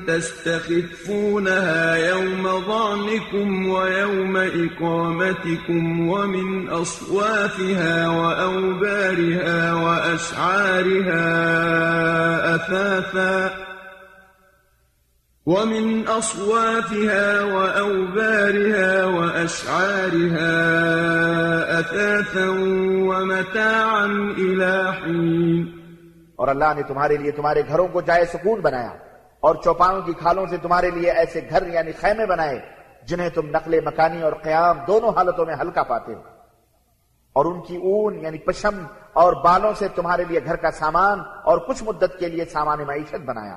تستخفونها يوم ظعنكم ويوم إقامتكم ومن أصوافها وأوبارها وأشعارها أثاثا ومن أصوافها وأوبارها وأشعارها أثاثا ومتاعا إلى حين. اور اللہ نے تمہارے لیے تمہارے گھروں کو جائے سکون بنایا اور چوپاؤں کی کھالوں سے تمہارے لیے ایسے گھر یعنی خیمے بنائے جنہیں تم نقل مکانی اور قیام دونوں حالتوں میں ہلکا پاتے ہو۔ اور ان کی اون یعنی پشم اور بالوں سے تمہارے لیے گھر کا سامان اور کچھ مدت کے لیے سامان معیشت بنایا۔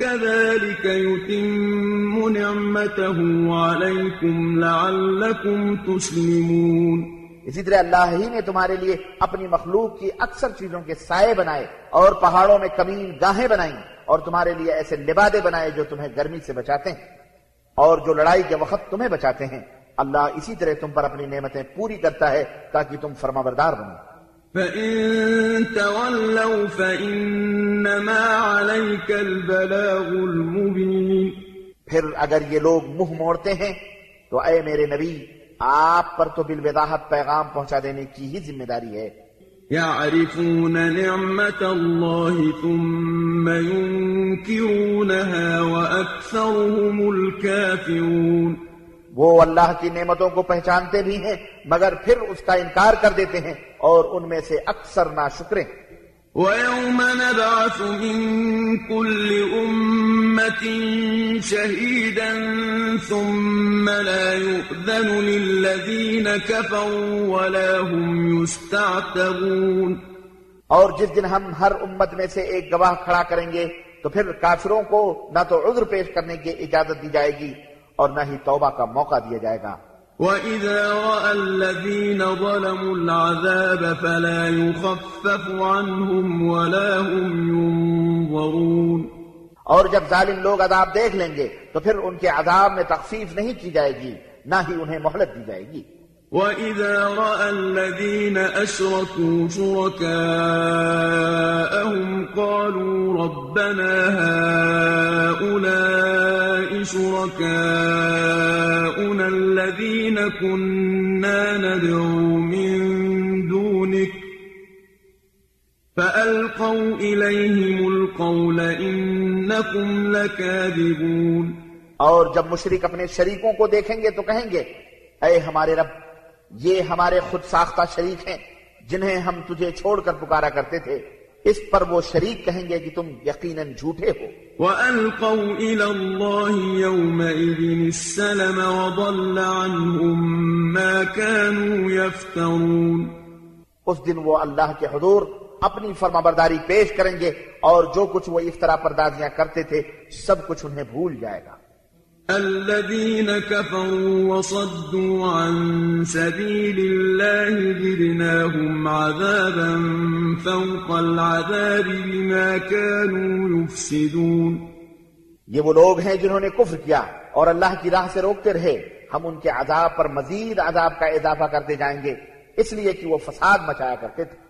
كذلك يتم نعمته عليكم لعلكم تسلمون. اسی طرح اللہ ہی نے تمہارے لیے اپنی مخلوق کی اکثر چیزوں کے سائے بنائے اور پہاڑوں میں کمین گاہیں بنائیں اور تمہارے لیے ایسے لبادے بنائے جو تمہیں گرمی سے بچاتے ہیں اور جو لڑائی کے وقت تمہیں بچاتے ہیں۔ اللہ اسی طرح تم پر اپنی نعمتیں پوری کرتا ہے تاکہ تم فرما بردار بنو۔ فَإِن تَوَلَّوْا فَإِنَّمَا عَلَيْكَ الْبَلَاغُ الْمُبِينَ پھر اگر یہ لوگ منہ موڑتے ہیں تو اے میرے نبی آپ پر تو بالوضاحت پیغام پہنچا دینے کی ہی ذمہ داری ہے۔ يعرفون نعمة الله ثم ينكرونها وأكثرهم الكافرون وہ اللہ کی نعمتوں کو پہچانتے بھی ہیں مگر پھر اس کا انکار کر دیتے ہیں اور ان میں سے اکثر نا شکریں وَيَوْمَ نَبْعَثُ مِن كُلِّ أُمَّةٍ شَهِيدًا ثُمَّ لَا يُؤْذَنُ لِلَّذِينَ كَفَرُوا وَلَا هُمْ يُسْتَعْتَبُونَ۔ اور جس دن ہم ہر امت میں سے ایک گواہ کھڑا کریں گے تو پھر کافروں کو نہ تو عذر پیش کرنے کی اجازت دی جائے گی۔ اور نہ ہی توبہ کا موقع دیا جائے گا۔ وَإِذَا رَأَى الَّذِينَ ظَلَمُوا الْعَذَابَ فَلَا يُخَفَّفُ عَنْهُمْ وَلَا هُمْ يُنظَرُونَ۔ اور جب ظالم لوگ عذاب دیکھ لیں گے تو پھر ان کے عذاب میں تخفیف نہیں کی جائے گی نہ ہی انہیں مہلت دی جائے گی۔ وَإِذَا رَأَى الَّذِينَ أَشْرَكُوا شُرَكَاءَهُمْ قَالُوا رَبَّنَا هَٰؤُلَاءِ شُرَكَاؤُنَا الَّذِينَ كُنَّا نَدْعُو مِن دُونِكَ فألقوا إليهم القول إنكم لكاذبون اور جب مشرک اپنے شریکوں کو دیکھیں گے تو کہیں گے اے ہمارے رب یہ ہمارے خود ساختہ شریک ہیں جنہیں ہم تجھے چھوڑ کر پکارا کرتے تھے۔ اس پر وہ شریک کہیں گے کہ تم یقیناً جھوٹے ہو۔ وألقوا إلى الله يومئذ السلم وضل عنهم ما كانوا يفترون۔ اس دن وہ اللہ کے حضور اپنی فرما برداری پیش کریں گے اور جو کچھ وہ افطرا پردازیاں کرتے تھے سب کچھ انہیں بھول جائے گا۔ الذين كفروا وصدوا عن سبيل الله زدناهم عذابا فوق العذاب بما كانوا يفسدون. یہ وہ لوگ ہیں جنہوں نے کفر کیا اور اللہ کی راہ سے روکتے رہے. ہم ان کے عذاب پر مزید عذاب کا اضافہ کرتے جائیں گے. اس لیے کہ وہ فساد مچایا کرتے تھے.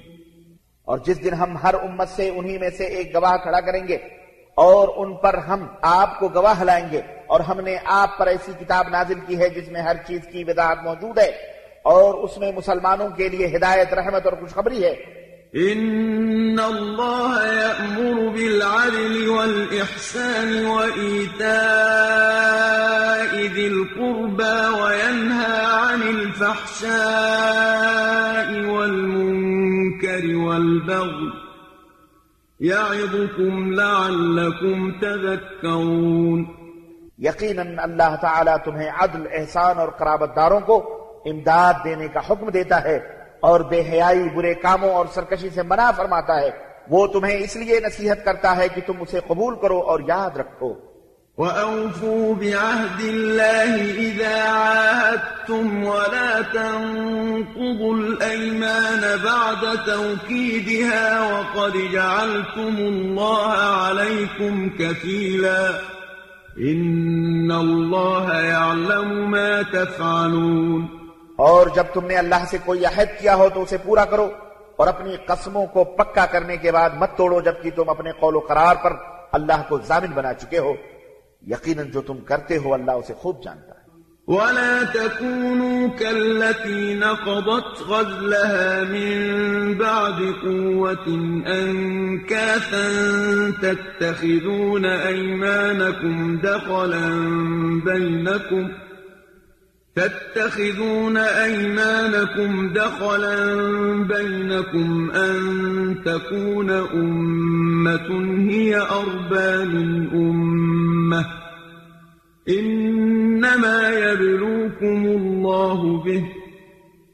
اور جس دن ہم ہر امت سے انہی میں سے ایک گواہ کھڑا کریں گے اور ان پر ہم آپ کو گواہ لائیں گے اور ہم نے آپ پر ایسی کتاب نازل کی ہے جس میں ہر چیز کی وضاحت موجود ہے اور اس میں مسلمانوں کے لیے ہدایت، رحمت اور خوشخبری ہے۔ إن الله يأمر بالعدل والإحسان وإيتاء ذي القربى وينهى عن الفحشاء۔ والبغي يعظكم لعلكم تذكرون. یقیناً اللہ تعالیٰ تمہیں عدل، احسان اور قرابت داروں کو امداد دینے کا حکم دیتا ہے اور بے حیائی برے کاموں اور سرکشی سے منع فرماتا ہے۔ وہ تمہیں اس لیے نصیحت کرتا ہے کہ تم اسے قبول کرو اور یاد رکھو۔ وأوفوا بعهد الله إذا عاهدتم ولا تنقضوا الأيمان بعد توكيدها وقد جعلتم الله عليكم كفيلا إن الله يعلم ما تفعلون اور جب تم نے اللہ سے کوئی عہد کیا ہو تو اسے پورا کرو اور اپنی قسموں کو پکا کرنے کے بعد مت توڑو جبکہ تم اپنے قول و قرار پر اللہ کو ضامن بنا چکے ہو۔ یقیناً جو تم کرتے ہو اللہ اسے خوب جانتا ہے۔ ولا تكونوا كالتي نقضت غزلها من بعد قوة أنكاثا تتخذون أيمانكم دخلا بينكم تتخذون أيمانكم دخلا بينكم أن تكون أمة هي أربى من أمة إنما يبلوكم الله به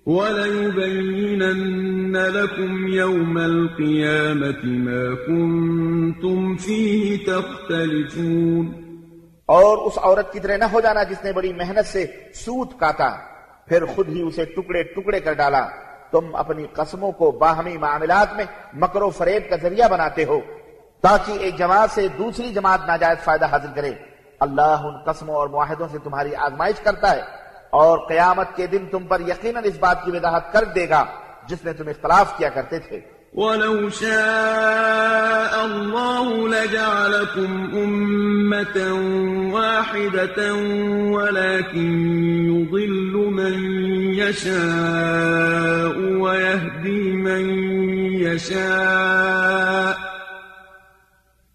وليبينن لكم يوم القيامة ما كنتم فيه تختلفون اور اس عورت کی طرح نہ ہو جانا جس نے بڑی محنت سے سوت کاتا پھر خود ہی اسے ٹکڑے ٹکڑے کر ڈالا۔ تم اپنی قسموں کو باہمی معاملات میں مکر و فریب کا ذریعہ بناتے ہو۔ تاکہ ایک جماعت سے دوسری جماعت ناجائز فائدہ حاصل کرے۔ اللہ ان قسموں اور معاہدوں سے تمہاری آزمائش کرتا ہے اور قیامت کے دن تم پر یقیناً اس بات کی وضاحت کر دے گا جس میں تم اختلاف کیا کرتے تھے۔ ولو شاء الله لجعلكم أمة واحدة ولكن يضل من يشاء ويهدي من يشاء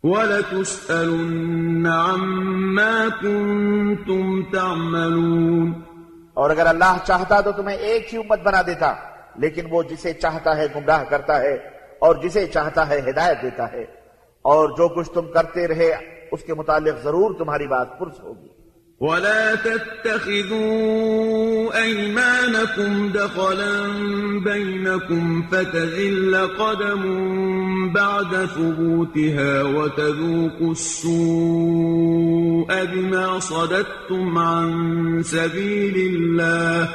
وَلَتُسْأَلُنَّ عَمَّا كُنْتُمْ تَعْمَلُونَ اور اگر اللہ چاہتا تو تمہیں ایک ہی امت بنا دیتا، لیکن وہ جسے چاہتا ہے گمراہ کرتا ہے، اور جسے چاہتا ہے ہدایت دیتا ہے۔ اور جو کچھ تم کرتے رہے، اس کے متعلق ضرور تمہاری بات پرس ہوگی۔ ولا تتخذوا أيمانكم دخلا بينكم فتذل قدم بعد ثبوتها وتذوقوا السوء بما صددتم عن سبيل الله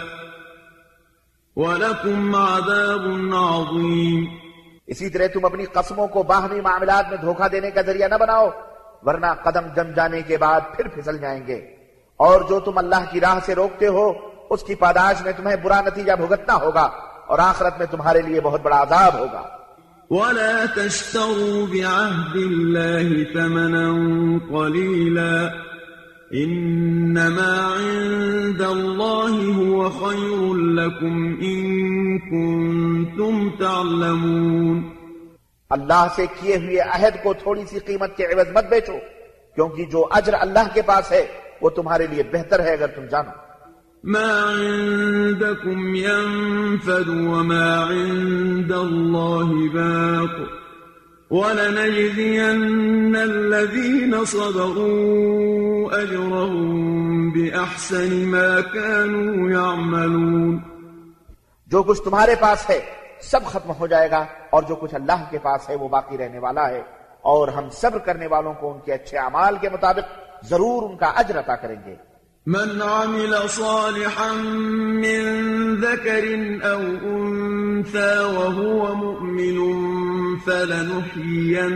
ولكم عذاب عظيم اسی طرح تم اپنی قسموں کو باہمی معاملات میں دھوکہ دینے کا ذریعہ نہ بناؤ، ورنہ قدم جم جانے کے بعد پھر پھسل جائیں گے۔ اور جو تم اللہ کی راہ سے روکتے ہو اس کی پاداش میں تمہیں برا نتیجہ بھگتنا ہوگا اور آخرت میں تمہارے لیے بہت بڑا عذاب ہوگا۔ ولا تشتروا بعهد الله ثمنا قليلا إنما عند الله هو خير لكم إن كنتم تعلمون۔ اللہ سے کیے ہوئے عہد کو تھوڑی سی قیمت کے عوض مت بیچو کیونکہ جو اجر اللہ کے پاس ہے وہ تمہارے لیے بہتر ہے اگر تم جانو۔ ما عندكم ينفد وما عند الله باق۔ ولنجزين الذين صبروا أجرهم بأحسن ما كانوا يعملون۔ جو کچھ تمہارے پاس ہے سب ختم ہو جائے گا اور جو کچھ اللہ کے پاس ہے وہ باقی رہنے والا ہے۔ اور ہم صبر کرنے والوں کو ان کے اچھے اعمال کے مطابق ضرور ان کا اجر عطا کریں گے۔ من عمل صالحا من ذكر أو أنثى وهو مؤمن فلنحيينه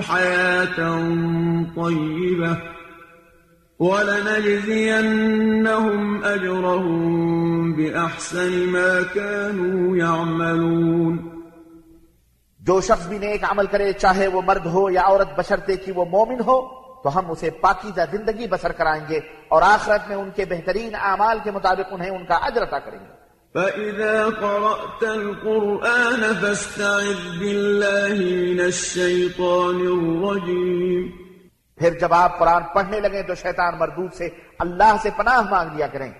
حياة طيبة ولنجزينهم أجرهم بأحسن ما كانوا يعملون جو شخص بھی نیک عمل کرے چاہے وہ مرد ہو یا عورت بشرتے کہ وہ مومن ہو تو ہم اسے پاکیزہ زندگی بسر کرائیں گے اور آخرت میں ان کے بہترین اعمال کے مطابق انہیں ان کا اجر عطا کریں گے۔ فَإِذَا قَرَأْتَ الْقُرْآنَ فَاسْتَعِذْ بِاللَّهِ مِنَ الشَّيْطَانِ الرَّجِيمِ۔ پھر جب آپ قرآن پڑھنے لگیں تو شیطان مردود سے اللہ سے پناہ مانگ لیا کریں۔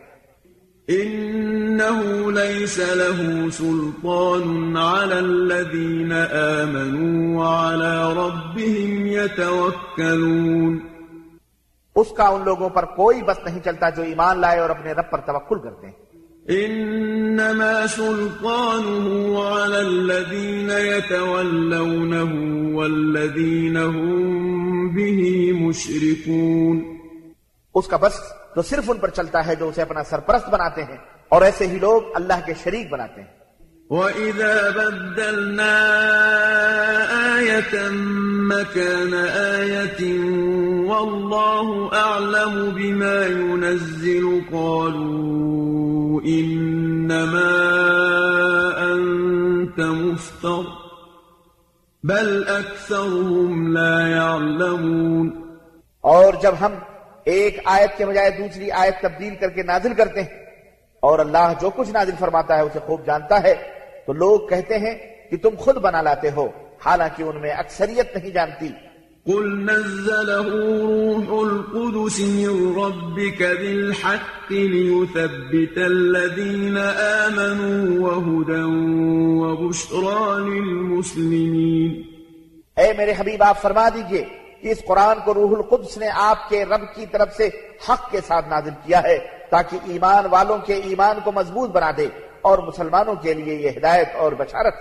إنه ليس له سلطان على الذين آمنوا وعلى ربهم يتوكلون. اس کا ان لوگوں پر کوئی بس نہیں چلتا جو ایمان لائے اور اپنے رب پر توکل کرتے ہیں۔ إنما سلطانه على الذين يتولونه والذين هم به مشركون. اس کا بس تو صرف ان پر چلتا ہے جو اسے اپنا سرپرست بناتے ہیں اور ایسے ہی لوگ اللہ کے شریک بناتے ہیں۔ وَإِذَا بَدَّلْنَا آيَةً مَكَانَ آيَةٍ وَاللَّهُ أَعْلَمُ بِمَا يُنَزِّلُ قَالُوا إِنَّمَا أَنْتَ مُفْتَرٍ بَلْ أَكْثَرُهُمْ لَا يَعْلَمُونَ۔ اور جب ہم ایک آیت کے بجائے دوسری آیت تبدیل کر کے نازل کرتے ہیں۔ اور اللہ جو کچھ نازل فرماتا ہے اسے خوب جانتا ہے۔ تو لوگ کہتے ہیں کہ تم خود بنا لاتے ہو حالانکہ ان میں اکثریت نہیں جانتی۔ قل نزله روح القدس من ربك بالحق ليثبت الذين آمنوا وهدى وبشرى للمسلمين۔ اے میرے حبیب آپ فرما دیجیے کہ اس قرآن کو روح القدس نے آپ کے رب کی طرف سے حق کے ساتھ نازل کیا ہے تاکہ ایمان والوں کے ایمان کو مضبوط بنا دے اور مسلمانوں کے لیے یہ ہدایت اور بشارت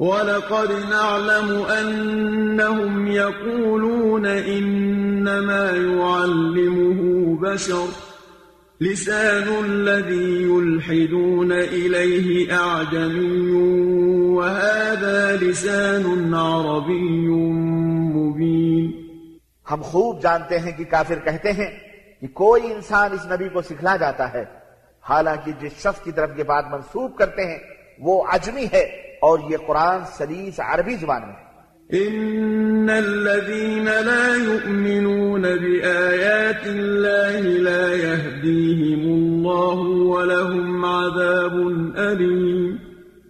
وَلَقَدْ نَعْلَمُ أَنَّهُمْ يَقُولُونَ إِنَّمَا يُعَلِّمُهُ بَشَرٌ لسان الذي يلحدون إليه أعجمي وهذا لسان عربي ہم خوب جانتے ہیں کہ کافر کہتے ہیں کہ کوئی انسان اس نبی کو سکھلا جاتا ہے۔ حالانکہ جس شخص کی طرف یہ بات منسوب کرتے ہیں وہ عجمی ہے اور یہ قرآن سلیس عربی زبان میں ہے۔ إن الذين لا يؤمنون بآيات الله لا يهديهم الله ولهم عذاب أليم۔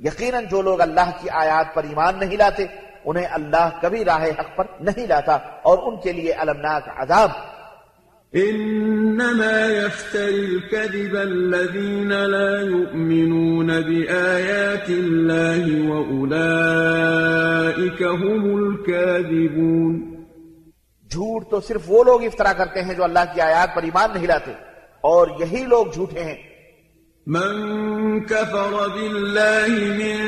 یقیناً جو لوگ اللہ کی آیات پر ایمان نہیں لاتے انہیں اللہ کبھی راہ حق پر نہیں لاتا اور ان کے لیے المناک عذاب۔ إنما يفتري الكذب الذين لا يؤمنون بآيات الله وأولئك هم الكاذبون۔ جھوٹ تو صرف وہ لوگ افطرا کرتے ہیں جو اللہ کی آیات پر ایمان نہیں لاتے اور یہی لوگ جھوٹے ہیں۔ من كفر بالله من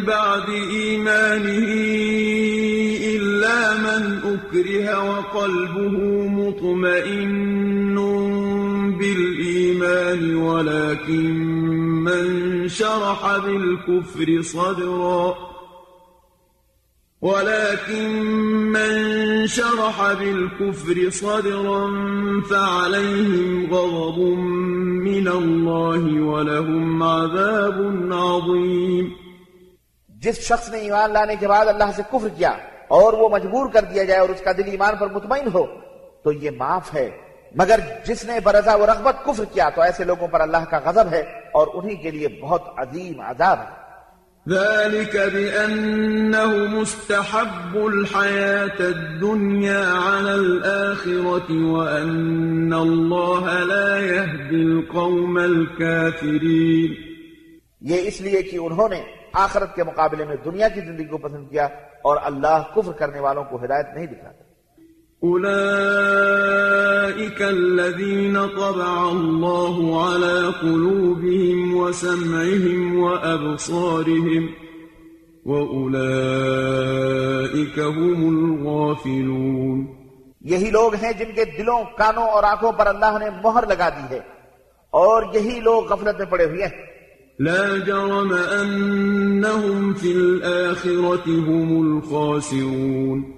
بعد إيمانه إلا من أكره وقلبه مطمئن بالإيمان ولكن من شرح بالكفر صدرا. ولكن من شرح بالكفر صدرا فعليهم غضب من الله ولهم عذاب عظيم. جس شخص نے ایمان لانے کے بعد اللہ سے کفر کیا اور وہ مجبور کر دیا جائے اور اس کا دل ایمان پر مطمئن ہو، تو یہ معاف ہے۔ مگر جس نے برضا و رغبت کفر کیا، تو ایسے لوگوں پر اللہ کا غضب ہے اور انہی کے لیے بہت عظیم عذاب ہے۔ ذلك بأنه مستحب الحياة الدنيا على الآخرة وأن الله لا يهدي القوم الكافرين. یہ اس لیے کہ انہوں نے آخرت کے مقابلے میں دنیا کی زندگی کو پسند کیا اور اللہ کفر کرنے والوں کو ہدایت نہیں دکھاتا۔ أولئك الذين طبع الله على قلوبهم وسمعهم وأبصارهم وأولئك هم الغافلون یہی لوگ ہیں جن کے دلوں کانوں اور آنکھوں پر اللہ نے مہر لگا دی ہے اور یہی لوگ غفلت میں پڑے ہوئے ہیں۔ لا جرم أنهم في الآخرة هم الخاسرون۔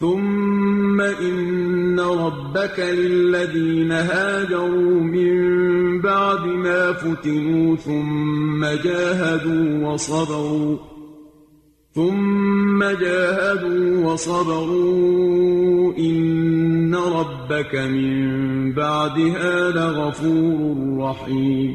ثم إن ربك للذين هاجروا من بعد ما فتنوا ثم جاهدوا وصبروا ثم جاهدوا وصبروا إن ربك من بعدها لغفور رحيم.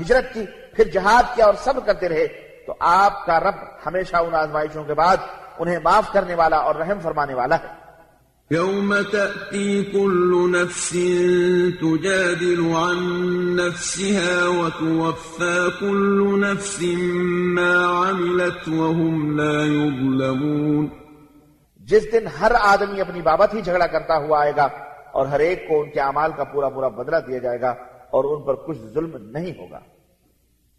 ہجرت کی پھر جہاد کیا اور صبر کرتے رہے تو آپ کا رب ہمیشہ ان آزمائشوں کے بعد انہیں معاف کرنے والا اور رحم فرمانے والا ہے۔ يوم تأتي كل نفس تجادل عن نفسها وتوفى كل نفس ما عملت وهم لا يظلمون جس دن ہر آدمی اپنی بابت ہی جھگڑا کرتا ہوا آئے گا اور ہر ایک کو ان کے اعمال کا پورا پورا بدلہ دیا جائے گا اور ان پر کچھ ظلم نہیں ہوگا۔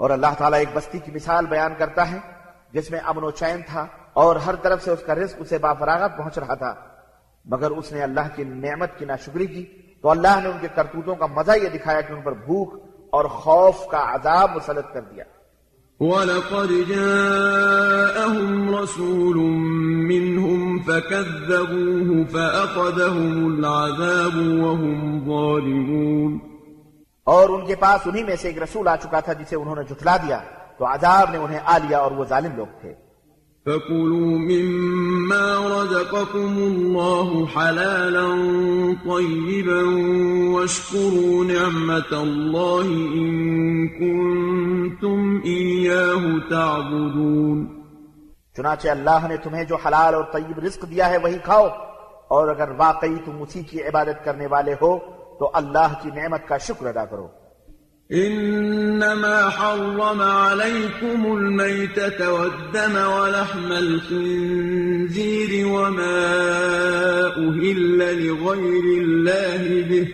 اور اللہ تعالیٰ ایک بستی کی مثال بیان کرتا ہے، جس میں امن و چین تھا اور ہر طرف سے اس کا رزق اسے بافراغت پہنچ رہا تھا۔ مگر اس نے اللہ کی نعمت کی ناشکری کی تو اللہ نے ان کے کرتوتوں کا مزہ یہ دکھایا کہ ان پر بھوک اور خوف کا عذاب مسلط کر دیا۔ وَلَقَدْ جَاءَهُمْ رَسُولٌ مِّنْهُمْ فَكَذَّبُوهُ فَأَخَذَهُمُ الْعَذَابُ وَهُمْ ظَالِمُونَ۔ اور ان کے پاس انہی میں سے ایک رسول آ چکا تھا جسے انہوں نے جھٹلا دیا تو عذاب نے انہیں آ لیا اور وہ ظالم لوگ تھے۔ فَكُلُوا مِمَّا رَزَقَكُمُ اللَّهُ حَلَالًا طَيِّبًا وَاشْكُرُوا نِعْمَةَ اللَّهِ إِن كُنتُمْ إِيَّاهُ تَعْبُدُونَ۔ چنانچہ اللہ نے تمہیں جو حلال اور طیب رزق دیا ہے وہی کھاؤ اور اگر واقعی تم اسی کی عبادت کرنے والے ہو تو اللہ کی نعمت کا شکر ادا کرو۔ انما حرم عليكم الميتة والدم ولحم الخنزير وما أهل لغير الله به۔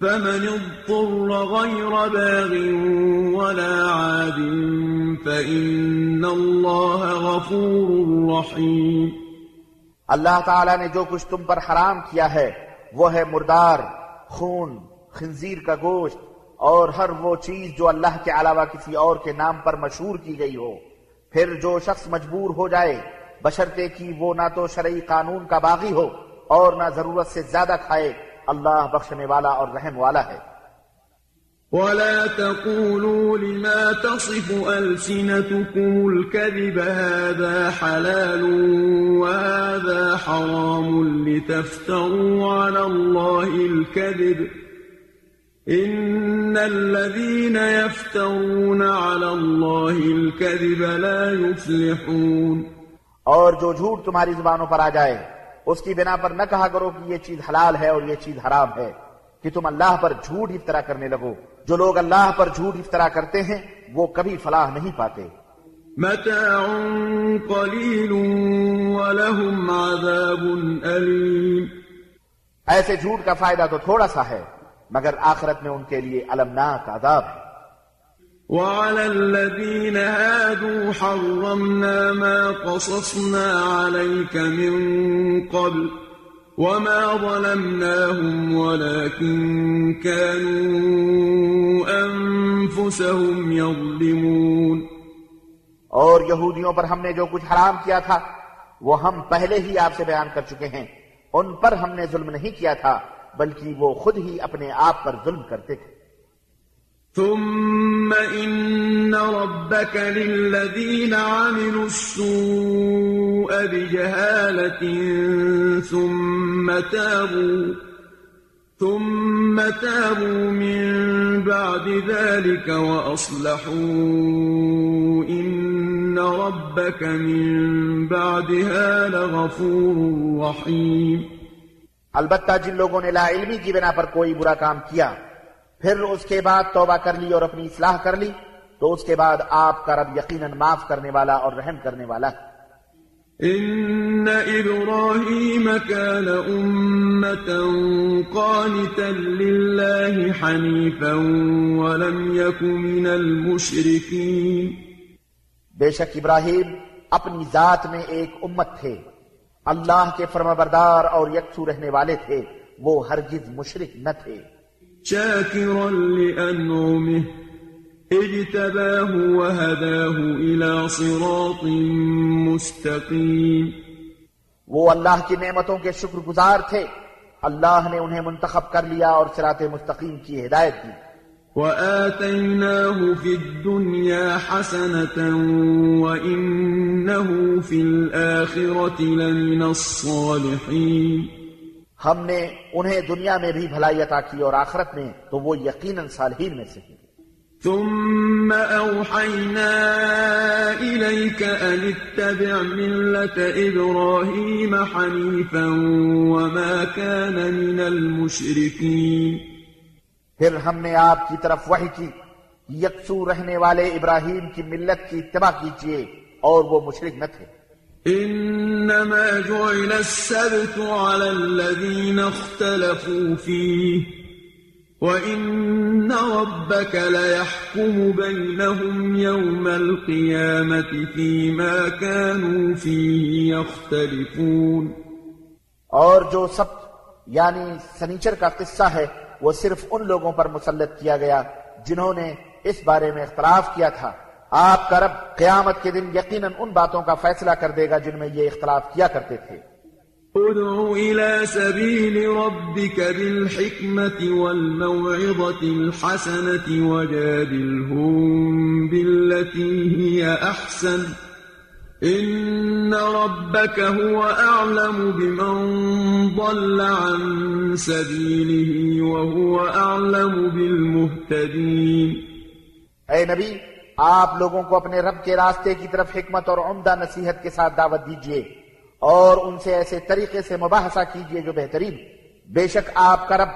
فمن اضطر غير باغ ولا عاد فإن الله غفور رحيم اللہ تعالیٰ نے جو کچھ تم پر حرام کیا ہے وہ ہے مردار۔ خون، خنزیر کا گوشت اور ہر وہ چیز جو اللہ کے علاوہ کسی اور کے نام پر مشہور کی گئی ہو۔ پھر جو شخص مجبور ہو جائے بشرتے کی وہ نہ تو شرعی قانون کا باغی ہو اور نہ ضرورت سے زیادہ کھائے، اللہ بخشنے والا اور رحم والا ہے۔ ولا تقولوا لما تصف ألسنتكم الكذب هذا حلال وهذا حرام لتفتروا على الله الكذب إن الذين يفترون على الله الكذب لا يفلحون اور جو جھوٹ تمہاری زبانوں پر آ جائے، اس کی بنا پر نہ کہا کرو کہ یہ چیز حلال ہے اور یہ چیز حرام ہے کہ تم اللہ پر جھوٹ افطرا کرنے لگو۔ جو لوگ اللہ پر جھوٹ افطرا کرتے ہیں وہ کبھی فلاح نہیں پاتے۔ متاع قليل ولهم عذاب أليم ایسے جھوٹ کا فائدہ تو تھوڑا سا ہے مگر آخرت میں ان کے لیے المناک عذاب ہے۔ وعلى الذين هادوا حرمنا ما قصصنا عليك من قبل۔ وما ظلمناهم ولكن كانوا أنفسهم يظلمون اور یہودیوں پر ہم نے جو کچھ حرام کیا تھا، وہ ہم پہلے ہی آپ سے بیان کر چکے ہیں۔ ان پر ہم نے ظلم نہیں کیا تھا، بلکہ وہ خود ہی اپنے آپ پر ظلم کرتے تھے۔ ثم إن ربك للذين عملوا السوء بجهالة ثم تابوا ثم تابوا من بعد ذلك وأصلحوا إن ربك من بعدها لغفور رحيم البتہ جن لوگوں نے لا علمی کی بنا پر کوئی برا کام کیا پھر اس کے بعد توبہ کر لی اور اپنی اصلاح کر لی تو اس کے بعد آپ کا رب یقیناً معاف کرنے والا اور رحم کرنے والا ہے۔ إن إبراهيم كان أمة قانتا لله حنيفا ولم يك من المشركين بے شک ابراہیم اپنی ذات میں ایک امت تھے۔ اللہ کے فرما بردار اور یکسو رہنے والے تھے۔ وہ ہرگز مشرک نہ تھے۔ شاكرا لأنعمه اجتباه وهداه إلى صراط مستقيم. وہ اللہ کی نعمتوں کے شکر گزار تھے۔ اللہ نے انہیں منتخب کر لیا اور صراط مستقیم کی ہدایت دی۔ وآتيناه في الدنيا حسنة وإنه في الآخرة لمن الصالحين۔ ہم نے انہیں دنیا میں بھی بھلائی عطا کی اور آخرت میں تو وہ یقیناً صالحین میں سے ہیں۔ ثم أوحينا إليك أن اتبع ملة إبراهيم حنيفا وما كان من المشركين۔ پھر ہم نے آپ کی طرف وحی کی یکسو رہنے والے ابراہیم کی ملت کی اتباع کیجیے اور وہ مشرک نہ تھے۔ إنما جعل السبت على الذين اختلفوا فيه، وإن ربك ليحكم بينهم يوم القيامة فيما كانوا فيه يختلفون. اور جو سب یعنی سنیچر کا قصہ ہے، وہ صرف ان لوگوں پر مسلط کیا گیا جنہوں نے اس بارے میں اختلاف کیا تھا۔ آپ کا رب قیامت کے دن یقیناً ان باتوں کا فیصلہ کر دے گا جن میں یہ اختلاف کیا کرتے تھے ادعو إلى سبیل ربك بالحكمة والموعظة الحسنة وجادلهم بالتي هي أحسن إن ربك هو أعلم بمن ضل عن سبيله وهو أعلم بالمهتدين أي نبي آپ لوگوں کو اپنے رب کے راستے کی طرف حکمت اور عمدہ نصیحت کے ساتھ دعوت دیجیے اور ان سے ایسے طریقے سے مباحثہ کیجیے جو بہترین بے شک آپ کا رب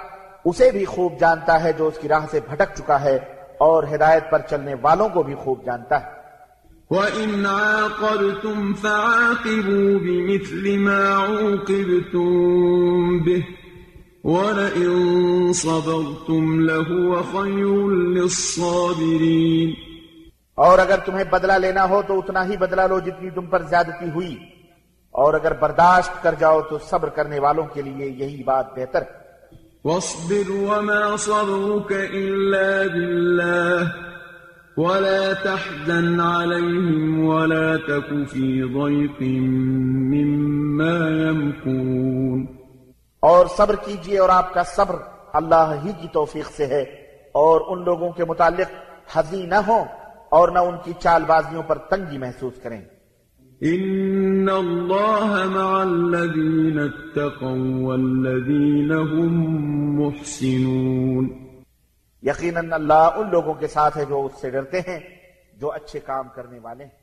اسے بھی خوب جانتا ہے جو اس کی راہ سے بھٹک چکا ہے اور ہدایت پر چلنے والوں کو بھی خوب جانتا ہے۔ وَإِنْ عَاقَبْتُمْ فَعَاقِبُوا بِمِثْلِ مَا عُوقِبْتُمْ بِهِ وَلَئِن صَبَرْتُمْ لَهُوَ خَيْرٌ لِلصَّابِرِينَ اور اگر تمہیں بدلہ لینا ہو تو اتنا ہی بدلہ لو جتنی تم پر زیادتی ہوئی۔ اور اگر برداشت کر جاؤ تو صبر کرنے والوں کے لیے یہی بات بہتر۔ واصبر وما صبرك إلا بالله ولا تحزن عليهم ولا تك في ضيق مما يمكرون۔ اور صبر کیجیے اور آپ کا صبر اللہ ہی کی توفیق سے ہے۔ اور ان لوگوں کے متعلق حزی نہ ہو اور نہ ان کی چال بازیوں پر تنگی محسوس کریں۔ إن الله مع الذين اتقوا والذين هم محسنون۔ یقیناً اللہ ان لوگوں کے ساتھ ہے جو اس سے ڈرتے ہیں جو اچھے کام کرنے والے ہیں۔